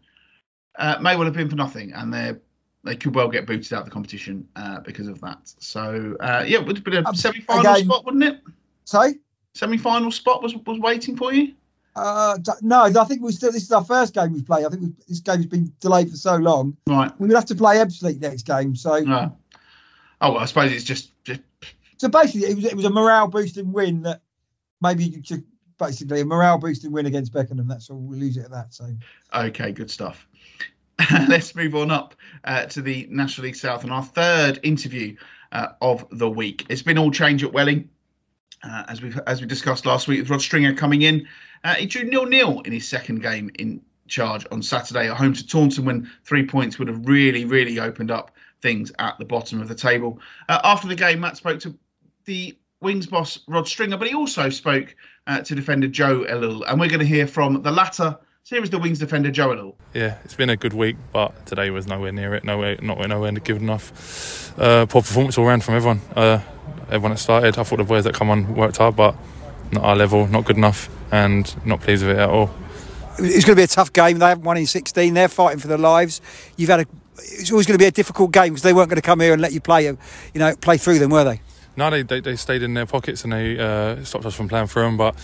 uh, may well have been for nothing, and they they could well get booted out of the competition uh, because of that. So uh, yeah, it would have been a Um, semi-final spot, wouldn't it? So Semi-final spot was was waiting for you. uh, no, I think we still this is our first game we've played. I think we this game's been delayed for so long. Right. We would have to play Ebbsfleet next game. So oh well, I suppose it's just just so basically it was it was a morale boosting win that maybe you basically a morale boosting win against Beckenham. That's all. We'll lose it at that. So Okay, good stuff. [LAUGHS] Let's move on up uh, to the National League South and our third interview uh, of the week. It's been all change at Welling, uh, as we as we discussed last week with Rod Stringer coming in. Uh, he drew nil nil in his second game in charge on Saturday at home to Taunton when three points would have really really opened up things at the bottom of the table. Uh, after the game, Matt spoke to the Wings boss Rod Stringer, but he also spoke uh, to defender Joe Ellul, and we're going to hear from the latter. So here is the Wings defender Joe Elul. Yeah, it's been a good week, but today was nowhere near it. Nowhere, not nowhere good enough. Uh, poor performance all round from everyone. Uh, everyone that started, I thought the boys that come on worked hard, but not our level, not good enough, and not pleased with it at all. it's going to be a tough game. They haven't won in 16. They're fighting for their lives. You've had a. It's always going to be a difficult game because they weren't going to come here and let you play, you know, play through them, were they? No, they, they, they stayed in their pockets and they uh, stopped us from playing for them. But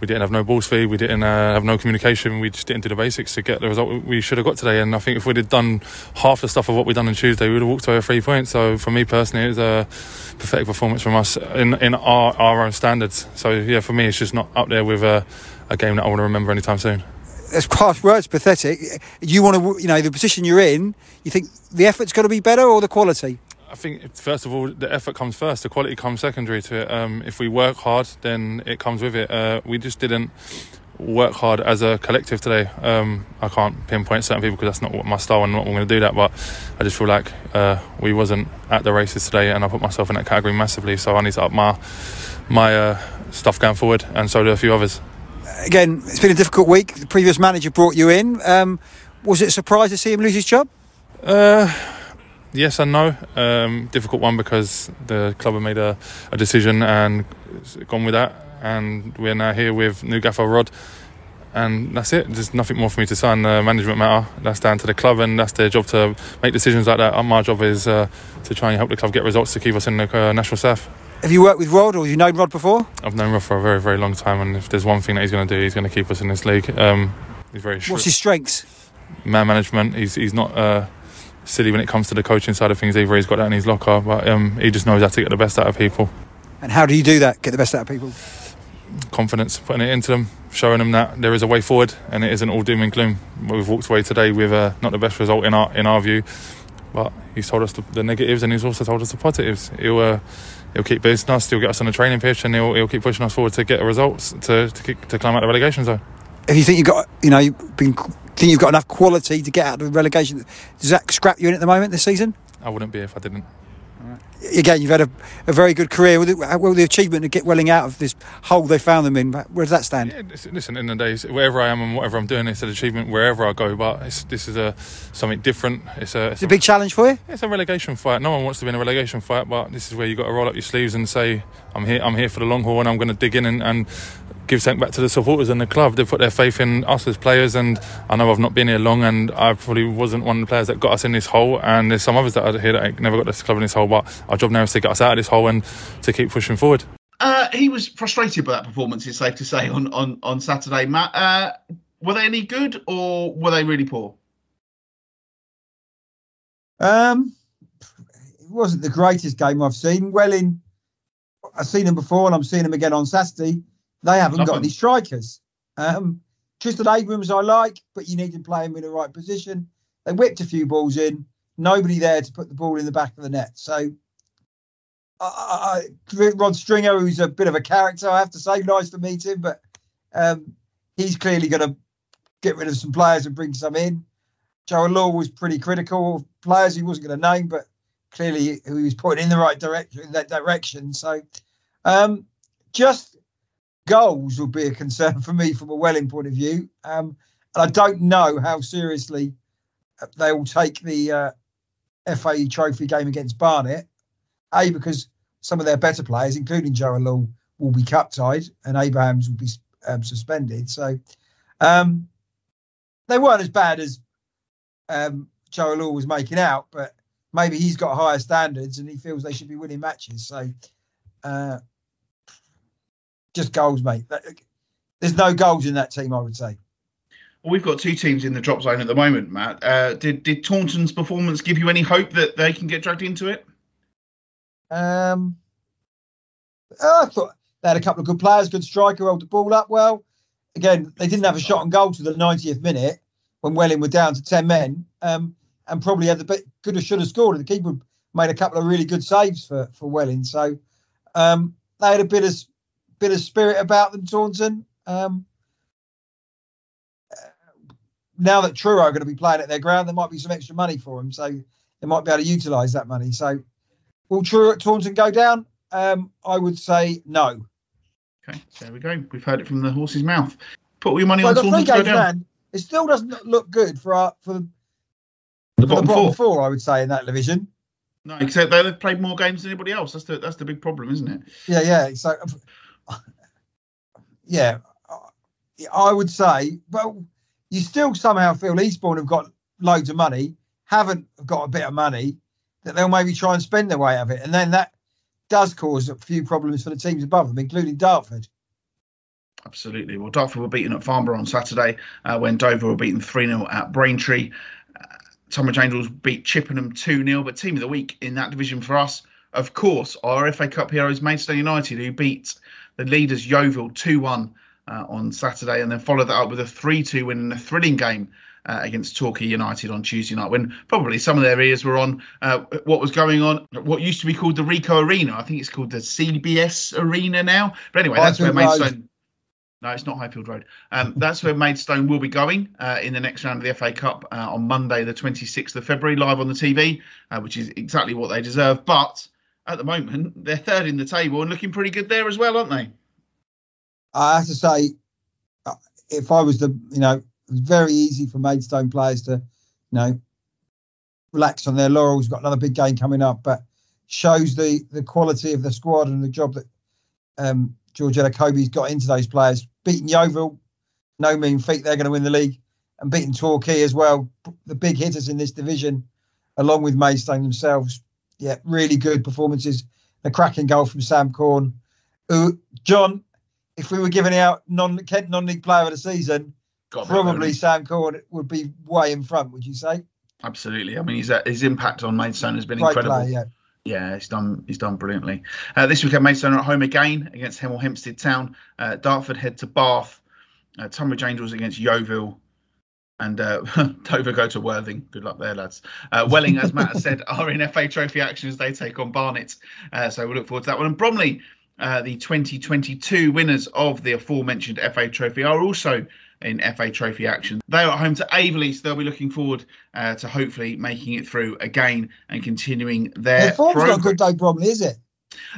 we didn't have no ball speed, we didn't uh, have no communication. We just didn't do the basics to get the result we should have got today. And I think if we'd have done half the stuff of what we'd done on Tuesday, we would have walked away with three points. So for me personally, it was a pathetic performance from us in in our our own standards. So yeah, for me, it's just not up there with a, a game that I want to remember anytime soon. It's harsh words, pathetic. You want to, you know, the position you're in. You think the effort's got to be better or the quality? I think first of all, the effort comes first. The quality comes secondary to it. Um, if we work hard, then it comes with it. Uh, we just didn't work hard as a collective today. Um, I can't pinpoint certain people because that's not what my style and not what I'm going to do that. But I just feel like uh, we wasn't at the races today, and I put myself in that category massively. So I need to up my my uh, stuff going forward, and so do a few others. Again, it's been a difficult week. The previous manager brought you in. Um, was it a surprise to see him lose his job? Uh, yes and no. Um, difficult one because the club have made a, a decision and gone with that, and we're now here with new gaffer Rod, and that's it. There's nothing more for me to say on the management matter. That's down to the club, and that's their job to make decisions like that. My job is uh, to try and help the club get results to keep us in the uh, national south. Have you worked with Rod or you known Rod before? I've known Rod for a very, very long time, and if there's one thing that he's going to do, he's going to keep us in this league. Um, he's very What's his strengths? man management. He's he's not uh, silly when it comes to the coaching side of things either. He's got that in his locker, but um, he just knows how to get the best out of people. And how do you do that? Get the best out of people? Confidence, putting it into them, showing them that there is a way forward, and it isn't all doom and gloom. We've walked away today with uh, not the best result in our in our view, but he's told us the, the negatives and he's also told us the positives. He'll uh, he'll keep boosting us, he'll get us on the training pitch, and he'll, he'll keep pushing us forward to get results to to, kick, to climb out the relegation zone. If you think you've got, you know, you've been, think you've got enough quality to get out of the relegation, does that scrap you in at the moment this season? I wouldn't be if I didn't. Again, you've had a, a very good career. With it, well, the achievement to get Welling out of this hole they found them in, where does that stand? Yeah, listen, in the days, wherever I am and whatever I'm doing, it's an achievement wherever I go. But it's, this is a something different. It's a, it's It's a big challenge for you. It's a relegation fight. No one wants to be in a relegation fight, but this is where you have got to roll up your sleeves and say, "I'm here. I'm here for the long haul, and I'm going to dig in and, and give something back to the supporters and the club. They put their faith in us as players, and I know I've not been here long, and I probably wasn't one of the players that got us in this hole. And there's some others that are here that never got this club in this hole, but our job now is to get us out of this hole and to keep pushing forward. Uh, he was frustrated by that performance. It's safe to say on on on Saturday, Matt. Uh, were they any good or were they really poor? Um, it wasn't the greatest game I've seen. Welling, I've seen them before, and I'm seeing them again on Saturday. They haven't Love got them. any strikers. Um, Tristan Abrahams I like, but you need to play him in the right position. They whipped a few balls in. Nobody there to put the ball in the back of the net. So, I, I, Rod Stringer, who's a bit of a character, I have to say, nice to meet him, but um, he's clearly going to get rid of some players and bring some in. Joe Ellul was pretty critical of players he wasn't going to name, but clearly he was pointing in the right direction in that direction. So um, just goals would be a concern for me from a Welling point of view. Um, and I don't know how seriously they will take the uh, FA Trophy game against Barnet. A because some of their better players, including Joe Ellul, will be cup tied and Abrahams will be um, suspended. So um, they weren't as bad as um, Joe was making out, but maybe he's got higher standards and he feels they should be winning matches. So uh, just goals, mate. There's no goals in that team, I would say. Well, we've got two teams in the drop zone at the moment, Matt. Uh, did did Taunton's performance give you any hope that they can get dragged into it? Um, I thought they had a couple of good players, good striker, held the ball up well. Again, they didn't have a shot on goal to the 90th minute when Welling were down to 10 men, um, and probably had the bit, could have, should have scored. And The keeper made a couple of really good saves for for Welling, so um, they had a bit of bit of spirit about them. Taunton. Um, now that Truro are going to be playing at their ground, there might be some extra money for them, so they might be able to utilise that money. So Will Truro at Taunton go down? Um, I would say no. Okay, there we go. We've heard it from the horse's mouth. Put all your money So on the Taunton to go games down. man, it still doesn't look good for our, for, the, The for the bottom bottom four. four. I would say in that division. No, except they've played more games than anybody else. That's the that's the big problem, isn't it? Yeah, yeah. So [LAUGHS] yeah, I would say, well, you still somehow feel Eastbourne have got loads of money, haven't got a bit of money that they'll maybe try and spend their way out of it, and then that does cause a few problems for the teams above them, including Dartford. Absolutely. Well, Dartford were beaten at Farnborough on Saturday uh, when Dover were beaten 3 0 at Braintree. Uh, Tonbridge Angels beat Chippenham 2 0. But team of the week in that division for us, of course, our FA Cup heroes, Maidstone United, who beat the leaders Yeovil 2 1 uh, on Saturday and then followed that up with a 3 2 win in a thrilling game. Uh, against Torquay United on Tuesday night, when probably some of their ears were on uh, what was going on, what used to be called the Ricoh Arena. I think it's called the CBS Arena now. But anyway, that's where Maidstone. No, it's not Highfield Road. Um, that's where Maidstone will be going uh, in the next round of the FA Cup uh, on Monday, the 26th of February, live on the TV, uh, which is exactly what they deserve. But at the moment, they're third in the table and looking pretty good there as well, aren't they? I have to say, uh, if I was the, you know, it was very easy for Maidstone players to, you know, relax on their laurels. Got another big game coming up, but shows the the quality of the squad and the job that um, George Elokobi's got into those players. Beating Yeovil, no mean feat. They're going to win the league, and beating Torquay as well. The big hitters in this division, along with Maidstone themselves. Yeah, really good performances. A cracking goal from Sam Corn. Who, John, if we were giving out non Kent non-league player of the season, Got a bit of probably. Sam Corn would be way in front. Would you say? Absolutely. I mean, his, uh, his impact on Maidstone has been Great incredible. player, yeah. Yeah, he's done. He's done brilliantly. Uh, this weekend, Maidstone are at home again against Hemel Hempstead Town. Uh, Dartford head to Bath. Uh, Tonbridge Angels against Yeovil, and uh, [LAUGHS] Dover go to Worthing. Good luck there, lads. Uh, Welling, as Matt has said, [LAUGHS] are in FA Trophy action as they take on Barnet. Uh, so we'll look forward to that one. And Bromley, uh, the 2022 winners of the aforementioned FA Trophy, are also in FA Trophy action. They are at home to Aveley, so they'll be looking forward uh, to hopefully making it through again and continuing their Their form's progress. not good though, Bromley, is it?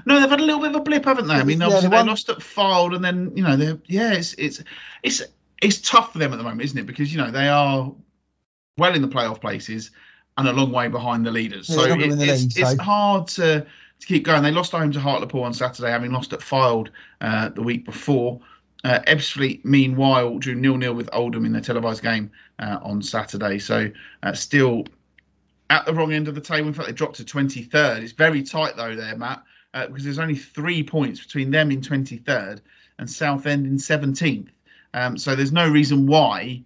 No, they've had a little bit of a blip, haven't they? I mean, obviously the they one- lost at Fylde, and then you know, they're yeah, it's it's it's it's tough for them at the moment, isn't it? Because you know they are well in the playoff places and a long way behind the leaders. Yeah, so it, the it's league, it's so- hard to to keep going. They lost home to Hartlepool on Saturday, having lost at Fylde uh, the week before. Uh, Ebbsfleet, meanwhile, drew nil-nil with Oldham in their televised game uh, on Saturday. So uh, still at the wrong end of the table. In fact, they dropped to 23rd. It's very tight though there, Matt, uh, because there's only three points between them in 23rd and Southend in 17th. Um, so there's no reason why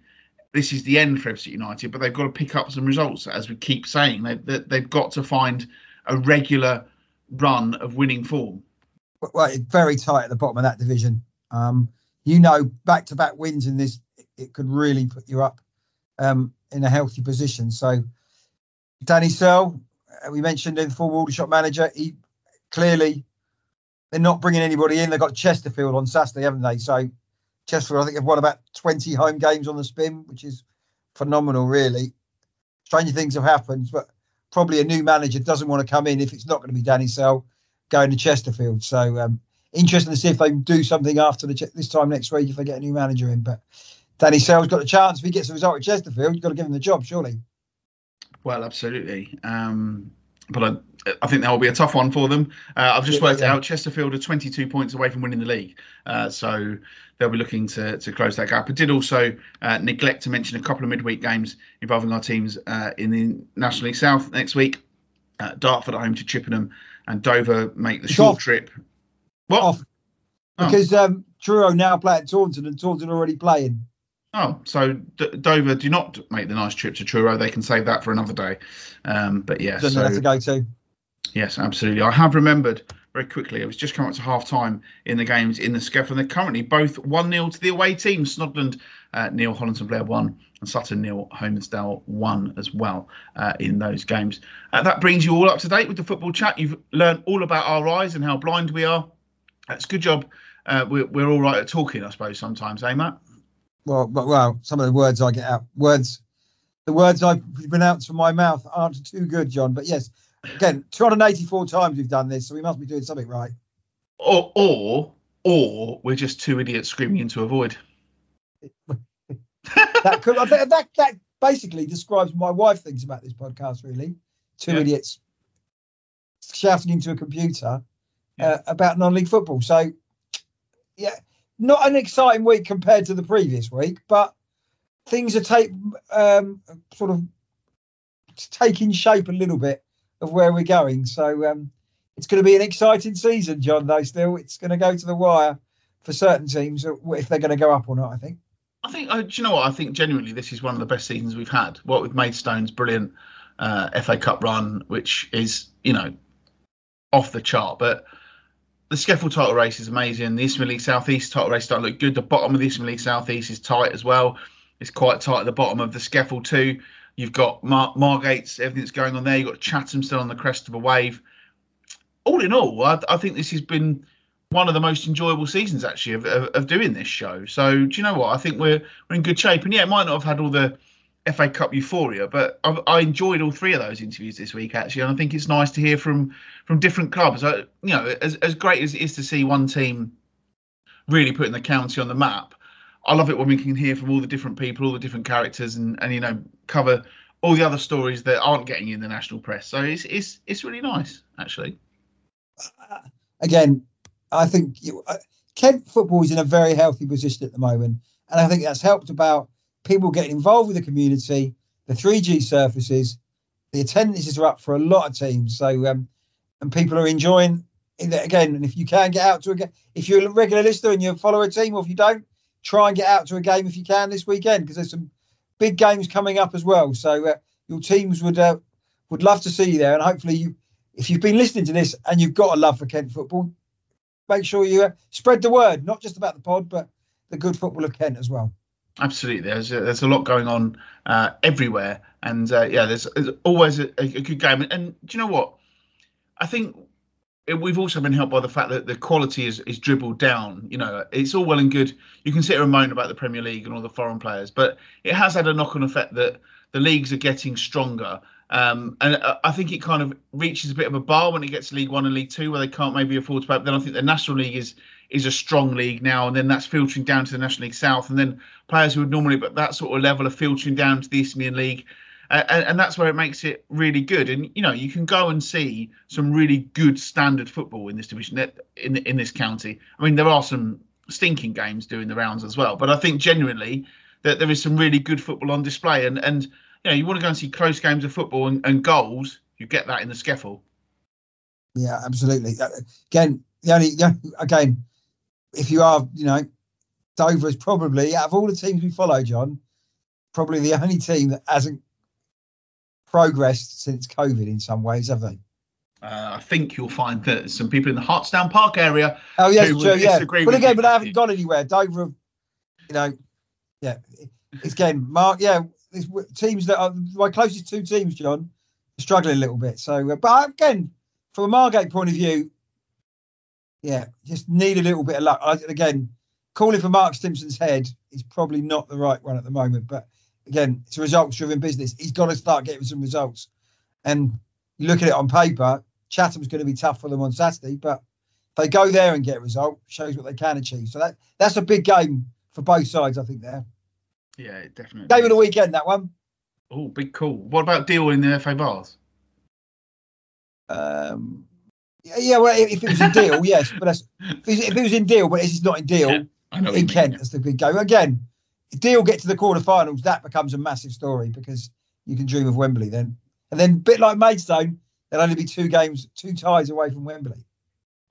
this is the end for FC United, but they've got to pick up some results, as we keep saying. They, they, they've got to find a regular run of winning form. Well, it's very tight at the bottom of that division. Um, you know, back-to-back wins in this, it could really put you up um, in a healthy position. So, Danny Searle, uh, we mentioned in the former Aldershot manager, he clearly they're not bringing anybody in. They've got Chesterfield on Saturday, haven't they? So, Chesterfield, I think, have won about 20 home games on the spin, which is phenomenal, really. Stranger things have happened, but probably a new manager doesn't want to come in if it's not going to be Danny Searle going to Chesterfield. So, um, interesting to see if they do something after the, this time next week if they get a new manager in. But Danny Searle's got a chance. If he gets a result at Chesterfield, you've got to give him the job, surely. Well, absolutely. Um, but I, I, think that will be a tough one for them. Uh, I've just worked out Chesterfield are 22 points away from winning the league, uh, so they'll be looking to, to close that gap. I did also uh, neglect to mention a couple of midweek games involving our teams uh, in the National League South next week. Uh, Dartford at home to Chippenham, and Dover make the short trip. What? Off. Oh. Because um, Truro now play at Taunton, and Taunton already playing. Oh, so D- Dover do not make the nice trip to Truro. They can save that for another day. Um, but yeah, so have to go to. Yes, absolutely. I have remembered very quickly. It was just coming up to half time in the games in the SCEFL, and they're currently both 1 0 to the away team. Snodland, uh, nil Hollands Blair 1, and Sutton nil Holmesdale 1 as well uh, in those games. Uh, that brings you all up to date with the football chat. You've learned all about our eyes and how blind we are. That's a good job. Uh, we're, we're all right at talking, I suppose, sometimes, eh, Matt? well, but well, some of the words I get out, words, the words I pronounce from my mouth aren't too good, John. But yes, again, 284 times we've done this, so we must be doing something right. Or, or, or we're just two idiots screaming into a void. [LAUGHS] that could that that basically describes what my wife thinks about this podcast. Really, two yeah. idiots shouting into a computer yeah. uh, about non-league football. So, yeah, not an exciting week compared to the previous week, but things are take um, sort of taking shape a little bit of where we're going. So um, it's going to be an exciting season, John. Though still, it's going to go to the wire for certain teams if they're going to go up or not. I think. I think. Uh, do you know what? I think genuinely this is one of the best seasons we've had. What with Maidstone's brilliant uh, FA Cup run, which is you know off the chart, but the SCEFL title race is amazing. The Isthmian League Southeast title race started look good. The bottom of the Isthmian League Southeast is tight as well. It's quite tight at the bottom of the SCEFL too. You've got Mar- Margate's, that's going on there. You've got Chatham still on the crest of a wave. All in all, I, I think this has been one of the most enjoyable seasons actually of, of, of, doing this show. So do you know what? I think we're we're in good shape. And yeah, it might not have had all the FA Cup euphoria, but I've, i enjoyed all three of those interviews this week actually, and I think it's nice to hear from from different clubs. You know, as as great as it is to see one team really putting the county on the map, I love it when we can hear from all the different people, all the different characters, and and you know cover all the other stories that aren't getting in the national press. So it's it's it's really nice actually. Again, I think you, uh, Kent football is in a very healthy position at the moment, and I think that's helped about people getting involved with the community, the 3G surfaces, the attendances are up for a lot of teams. So, um, and people are enjoying it again. And if you can get out to a if you're a regular listener and you follow a team, or if you don't, try and get out to a game if you can this weekend because there's some big games coming up as well. So uh, your teams would uh, would love to see you there, and hopefully you, if you've been listening to this and you've got a love for Kent football, make sure you uh, spread the word, not just about the pod, but the good football of Kent as well. Absolutely, there's a, there's a lot going on uh, everywhere, and uh, yeah, there's, there's always a, a, good game. And, and, do you know what? I think we've also been helped by the fact that the quality is, is dribbled down. You know, it's all well and good. You can sit and moan about the Premier League and all the foreign players, but it has had a knock-on effect that the leagues are getting stronger. Um, and uh, I think it kind of reaches a bit of a bar when it gets to League One and League Two, where they can't maybe afford to pay. But then I think the National League is is a strong league now, and then that's filtering down to the National League South, and then players who would normally but that sort of level are filtering down to the Isthmian League, and, and, that's where it makes it really good. And you know, you can go and see some really good standard football in this division, in in this county. I mean, there are some stinking games doing the rounds as well. But I think genuinely that there is some really good football on display, and and you know you want to go and see close games of football and, and goals, you get that in the SCEFL. Yeah, absolutely. Uh, Again, the only, only- again, if you are, you know, Dover is probably out of all the teams we follow, John, probably the only team that hasn't progressed since COVID in some ways, have they? Uh, I think you'll find that some people in the Hartsdown Park area. Oh yes, Who true, yeah. But again, but they haven't gone anywhere. Dover, have, you know, yeah. It's again, Mark, yeah. Teams that are my closest two teams, John, are struggling a little bit. So, uh, but again, from a Margate point of view, yeah, just need a little bit of luck. I, again, calling for Mark Stimson's head is probably not the right one at the moment. But again, it's a results-driven business. He's got to start getting some results. And you look at it on paper, Chatham's going to be tough for them on Saturday, but if they go there and get a result, shows what they can achieve. So that that's a big game for both sides, I think. There, Yeah, definitely. game of the weekend, that one. Oh, big call. What about Deal in the FA Vase? Um, yeah, yeah, well, if it was in Deal, [LAUGHS] yes, but that's, if, it- was in Deal, but it's not in Deal Yeah, I know in you mean, Kent. yeah. That's the big game. Again, if Deal get to the quarterfinals, that becomes a massive story because you can dream of Wembley then. And then, a bit like Maidstone, there'll only be two games, two ties away from Wembley.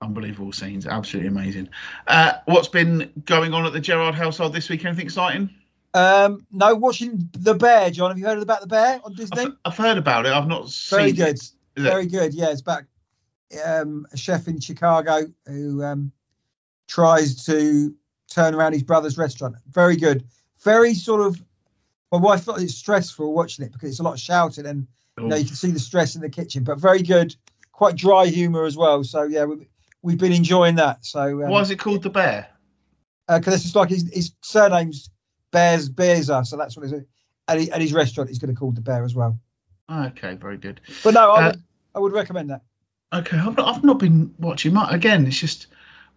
Unbelievable scenes, absolutely amazing. Uh, what's been going on at the Gerard household this week? Anything exciting? Um, no, watching the Bear, John. Have you heard about the Bear on Disney? I've, I've heard about it. I've not Very seen good. it. Is it- Very good. Yeah, it's about um, a chef in Chicago who um, tries to turn around his brother's restaurant. Very good. Very sort of. My wife thought it's stressful watching it because it's a lot of shouting and you know you can see the stress in the kitchen. But very good. Quite dry humour as well. So yeah, we've, we've been enjoying that. So um, Why is it called the Bear? because it's just like his, his surname's Bears Bearsa, so that's what it is. And, he, and his restaurant is going to call the Bear as well. Okay, very good. But no, I Uh, would I would recommend that. Okay, I've not, I've not been watching much. Again, it's just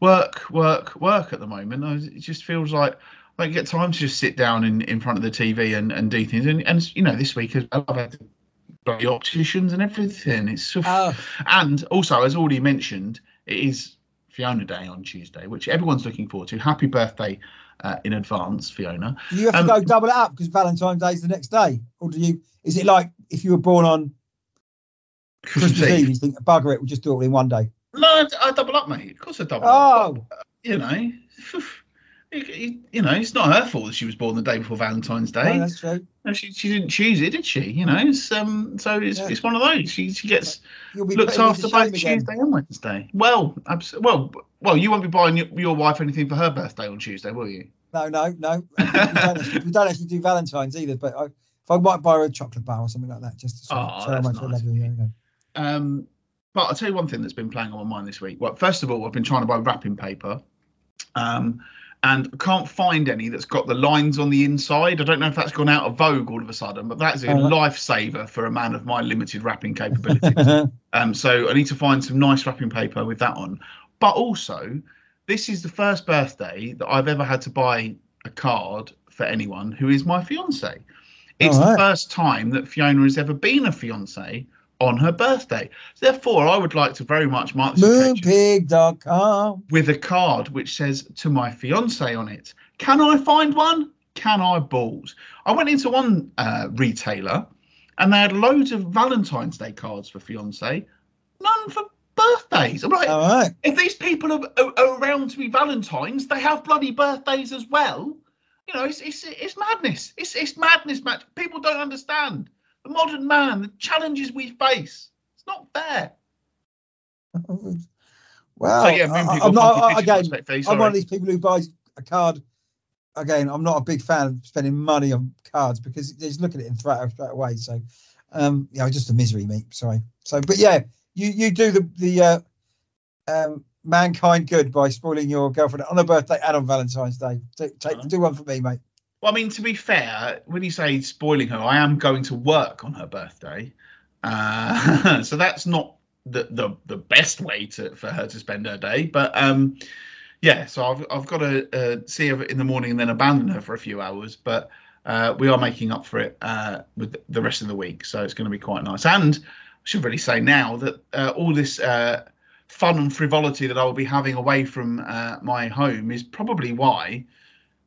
work, work, work at the moment. It just feels like Don't get time to just sit down in, in front of the TV and, and do things. And, and you know, this week I've had the opticians and everything. It's sort of- Oh, and also, as already mentioned, it is Fiona Day on Tuesday, which everyone's looking forward to. Happy birthday uh, in advance, Fiona. do you have to Um, go double it up because Valentine's Day is the next day, or do you? Is it like if you were born on Christmas Eve, you think a bugger it, we'll just do it all in one day? No, I, I double up, mate. Of course I double up. Oh, You know, [LAUGHS] you, know, it's not her fault that she was born the day before Valentine's Day. no, that's true. No, she, she didn't choose it, did she? You know, it's, um, so it's, Yeah. it's one of those. She she gets looked after both. Tuesday and Wednesday. Well, abs- well, well, you won't be buying your, your wife anything for her birthday on Tuesday, will you? No, no, no. we, don't actually, we don't actually do Valentine's either, but I, if I might buy her a chocolate bar or something like that, just to sort Oh, show how much I love. There. Um, but I'll tell you one thing that's been playing on my mind this week. Well, first of all, I've been trying to buy wrapping paper, um, and I can't find any that's got the lines on the inside. I don't know if that's gone out of vogue all of a sudden, but that's a Oh. lifesaver for a man of my limited wrapping capabilities. [LAUGHS] Um, so I need to find some nice wrapping paper with that on. But also, this is the first birthday that I've ever had to buy a card for anyone who is my fiance. It's All the first time that Fiona has ever been a fiance on her birthday. Therefore, I would like to very much mark Moonpig.com. with a card which says to my fiance on it. Can I find one? Can I balls? I went into one uh, retailer and they had loads of Valentine's Day cards for fiance, none for birthdays. I'm like, All right. if these people are, are, are around to be Valentines, they have bloody birthdays as well. You know, it's it's, it's madness. It's it's madness, Matt. People don't understand the modern man, the challenges we face. It's not fair. [LAUGHS] Well, so yeah, I, Moonpig I- I'm or not, again, I'm one of these people who buys a card. Again, I'm not a big fan of spending money on cards because they just look at it and throw it straight away. So, um, yeah, just a misery, mate. Sorry. So, but yeah, you you do the the uh, um, mankind good by spoiling your girlfriend on her birthday and on Valentine's Day. Take, take Uh-huh. do one for me, mate. Well, I mean, to be fair, when you say spoiling her, I am going to work on her birthday, uh, [LAUGHS] so that's not the, the the best way to for her to spend her day. But um, yeah, so I've I've got to uh, see her in the morning and then abandon her for a few hours. But uh, we are making up for it uh, with the rest of the week, so it's going to be quite nice. And I should really say now that uh, all this uh, fun and frivolity that I will be having away from my home is probably why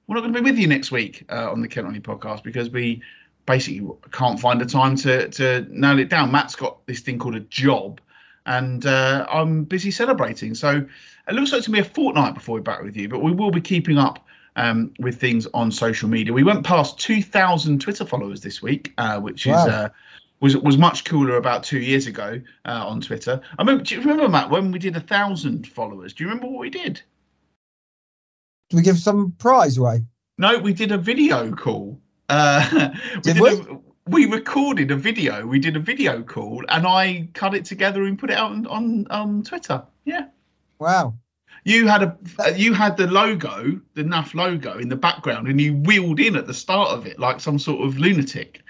we're not going to be with you next week uh, on the Kent Only podcast because we basically can't find the time to to nail it down. Matt's got this thing called a job, and uh, I'm busy celebrating. So it looks like it's going to be a fortnight before we're back with you, but we will be keeping up um, with things on social media. We went past 2,000 Twitter followers this week, uh, which Wow. is uh, was was much cooler about two years ago uh, on Twitter. I mean, do you remember Matt when we did a thousand followers? Do you remember what we did? Do we give some prize away? No, we did a video call. Uh, [LAUGHS] we Did we? A, we recorded a video. We did a video call, and I cut it together and put it out on on, on Twitter. Yeah. Wow. You had a you had the logo, the NAF logo in the background, and you wheeled in at the start of it like some sort of lunatic.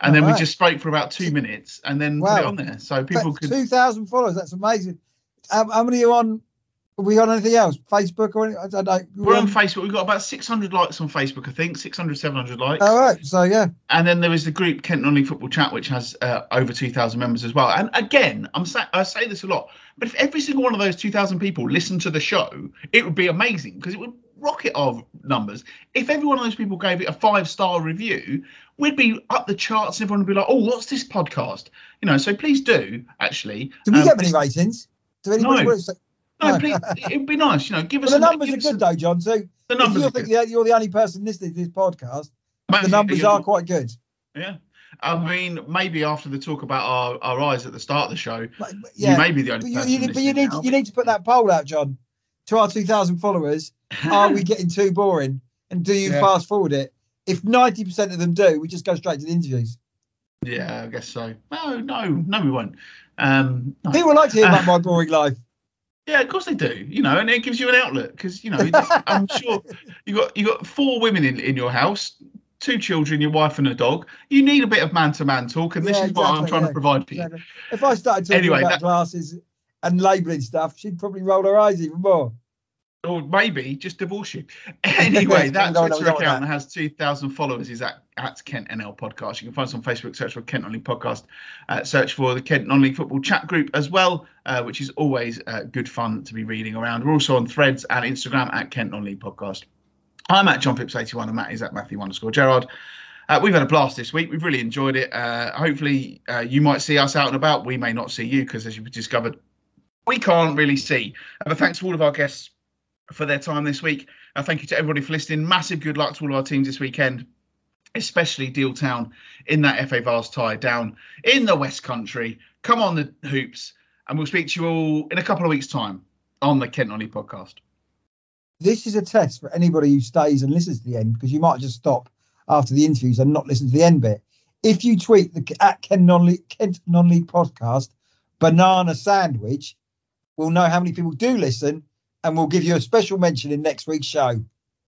And then we just spoke for about two minutes and then put it on there, so people But could. 2,000 followers. That's amazing. Um, how many are on? Are we got anything else? Facebook or anything? I don't know. We're on Facebook. We've got about 600 likes on Facebook, I think, 600, 700 likes. All right. So yeah. And then there is the group Kent Non-League Football Chat, which has uh, over 2,000 members as well. And again, I'm sa- I say this a lot, but if every single one of those 2,000 people listened to the show, it would be amazing because it would rocket our numbers. If every one of those people gave it a five-star review, we'd be up the charts. and Everyone would be like, "Oh, what's this podcast?" You know. So please do actually. Do we um, get many ratings? Do anybody No. Want to say? No, please. It'd be nice. You know, give us. Well, the a- numbers give are good a- though, John. So The numbers. you think you're the only person listening to this podcast, the numbers are quite good. Yeah. I mean, maybe after the talk about our, our eyes at the start of the show, But- Yeah. you may be the only But you, person. you, but you need now. you need to put that poll out, John, to our 2,000 followers. Are we [LAUGHS] getting too boring? And do you Yeah. fast forward it? If 90% of them do, we just go straight to the interviews. Yeah, I guess so. No, no, no, we won't. Um, no. People like to hear about my boring life. Yeah, of course they do. You know, and it gives you an outlet because you know I'm [LAUGHS] sure you got you got four women in, in your house, two children, your wife and a dog. You need a bit of man to man talk, and this Yeah, is what I'm trying yeah, to provide for you. Exactly. If I started talking Anyway, about that- glasses and labelling stuff, she'd probably roll her eyes even more. Or maybe just divorce you. [LAUGHS] Anyway, that we Twitter don't account that. has 2,000 followers is at, at Kent NL Podcast. You can find us on Facebook, search for Kent Non-League Podcast. Uh, search for the Kent Non-League Football Chat Group as well, uh, which is always uh, good fun to be reading around. We're also on Threads and Instagram at Kent Non-League Podcast. I'm at John Phipps81 and Matt is at Matthew underscore Gerard. Uh, we've had a blast this week. We've really enjoyed it. Uh, hopefully, uh, you might see us out and about. We may not see you because, as you've discovered, we can't really see. But thanks to all of our guests for their time this week. Uh, thank you to everybody for listening. Massive good luck to all of our teams this weekend, especially Deal Town in that FA Vase tie down in the West Country. Come on, the hoops. And we'll speak to you all in a couple of weeks' time on the Kent Nolly podcast. This is a test for anybody who stays and listens to the end because you might just stop after the interviews and not listen to the end bit. If you tweet the at Kent Non-League podcast banana sandwich, we'll know how many people do listen and we'll give you a special mention in next week's show.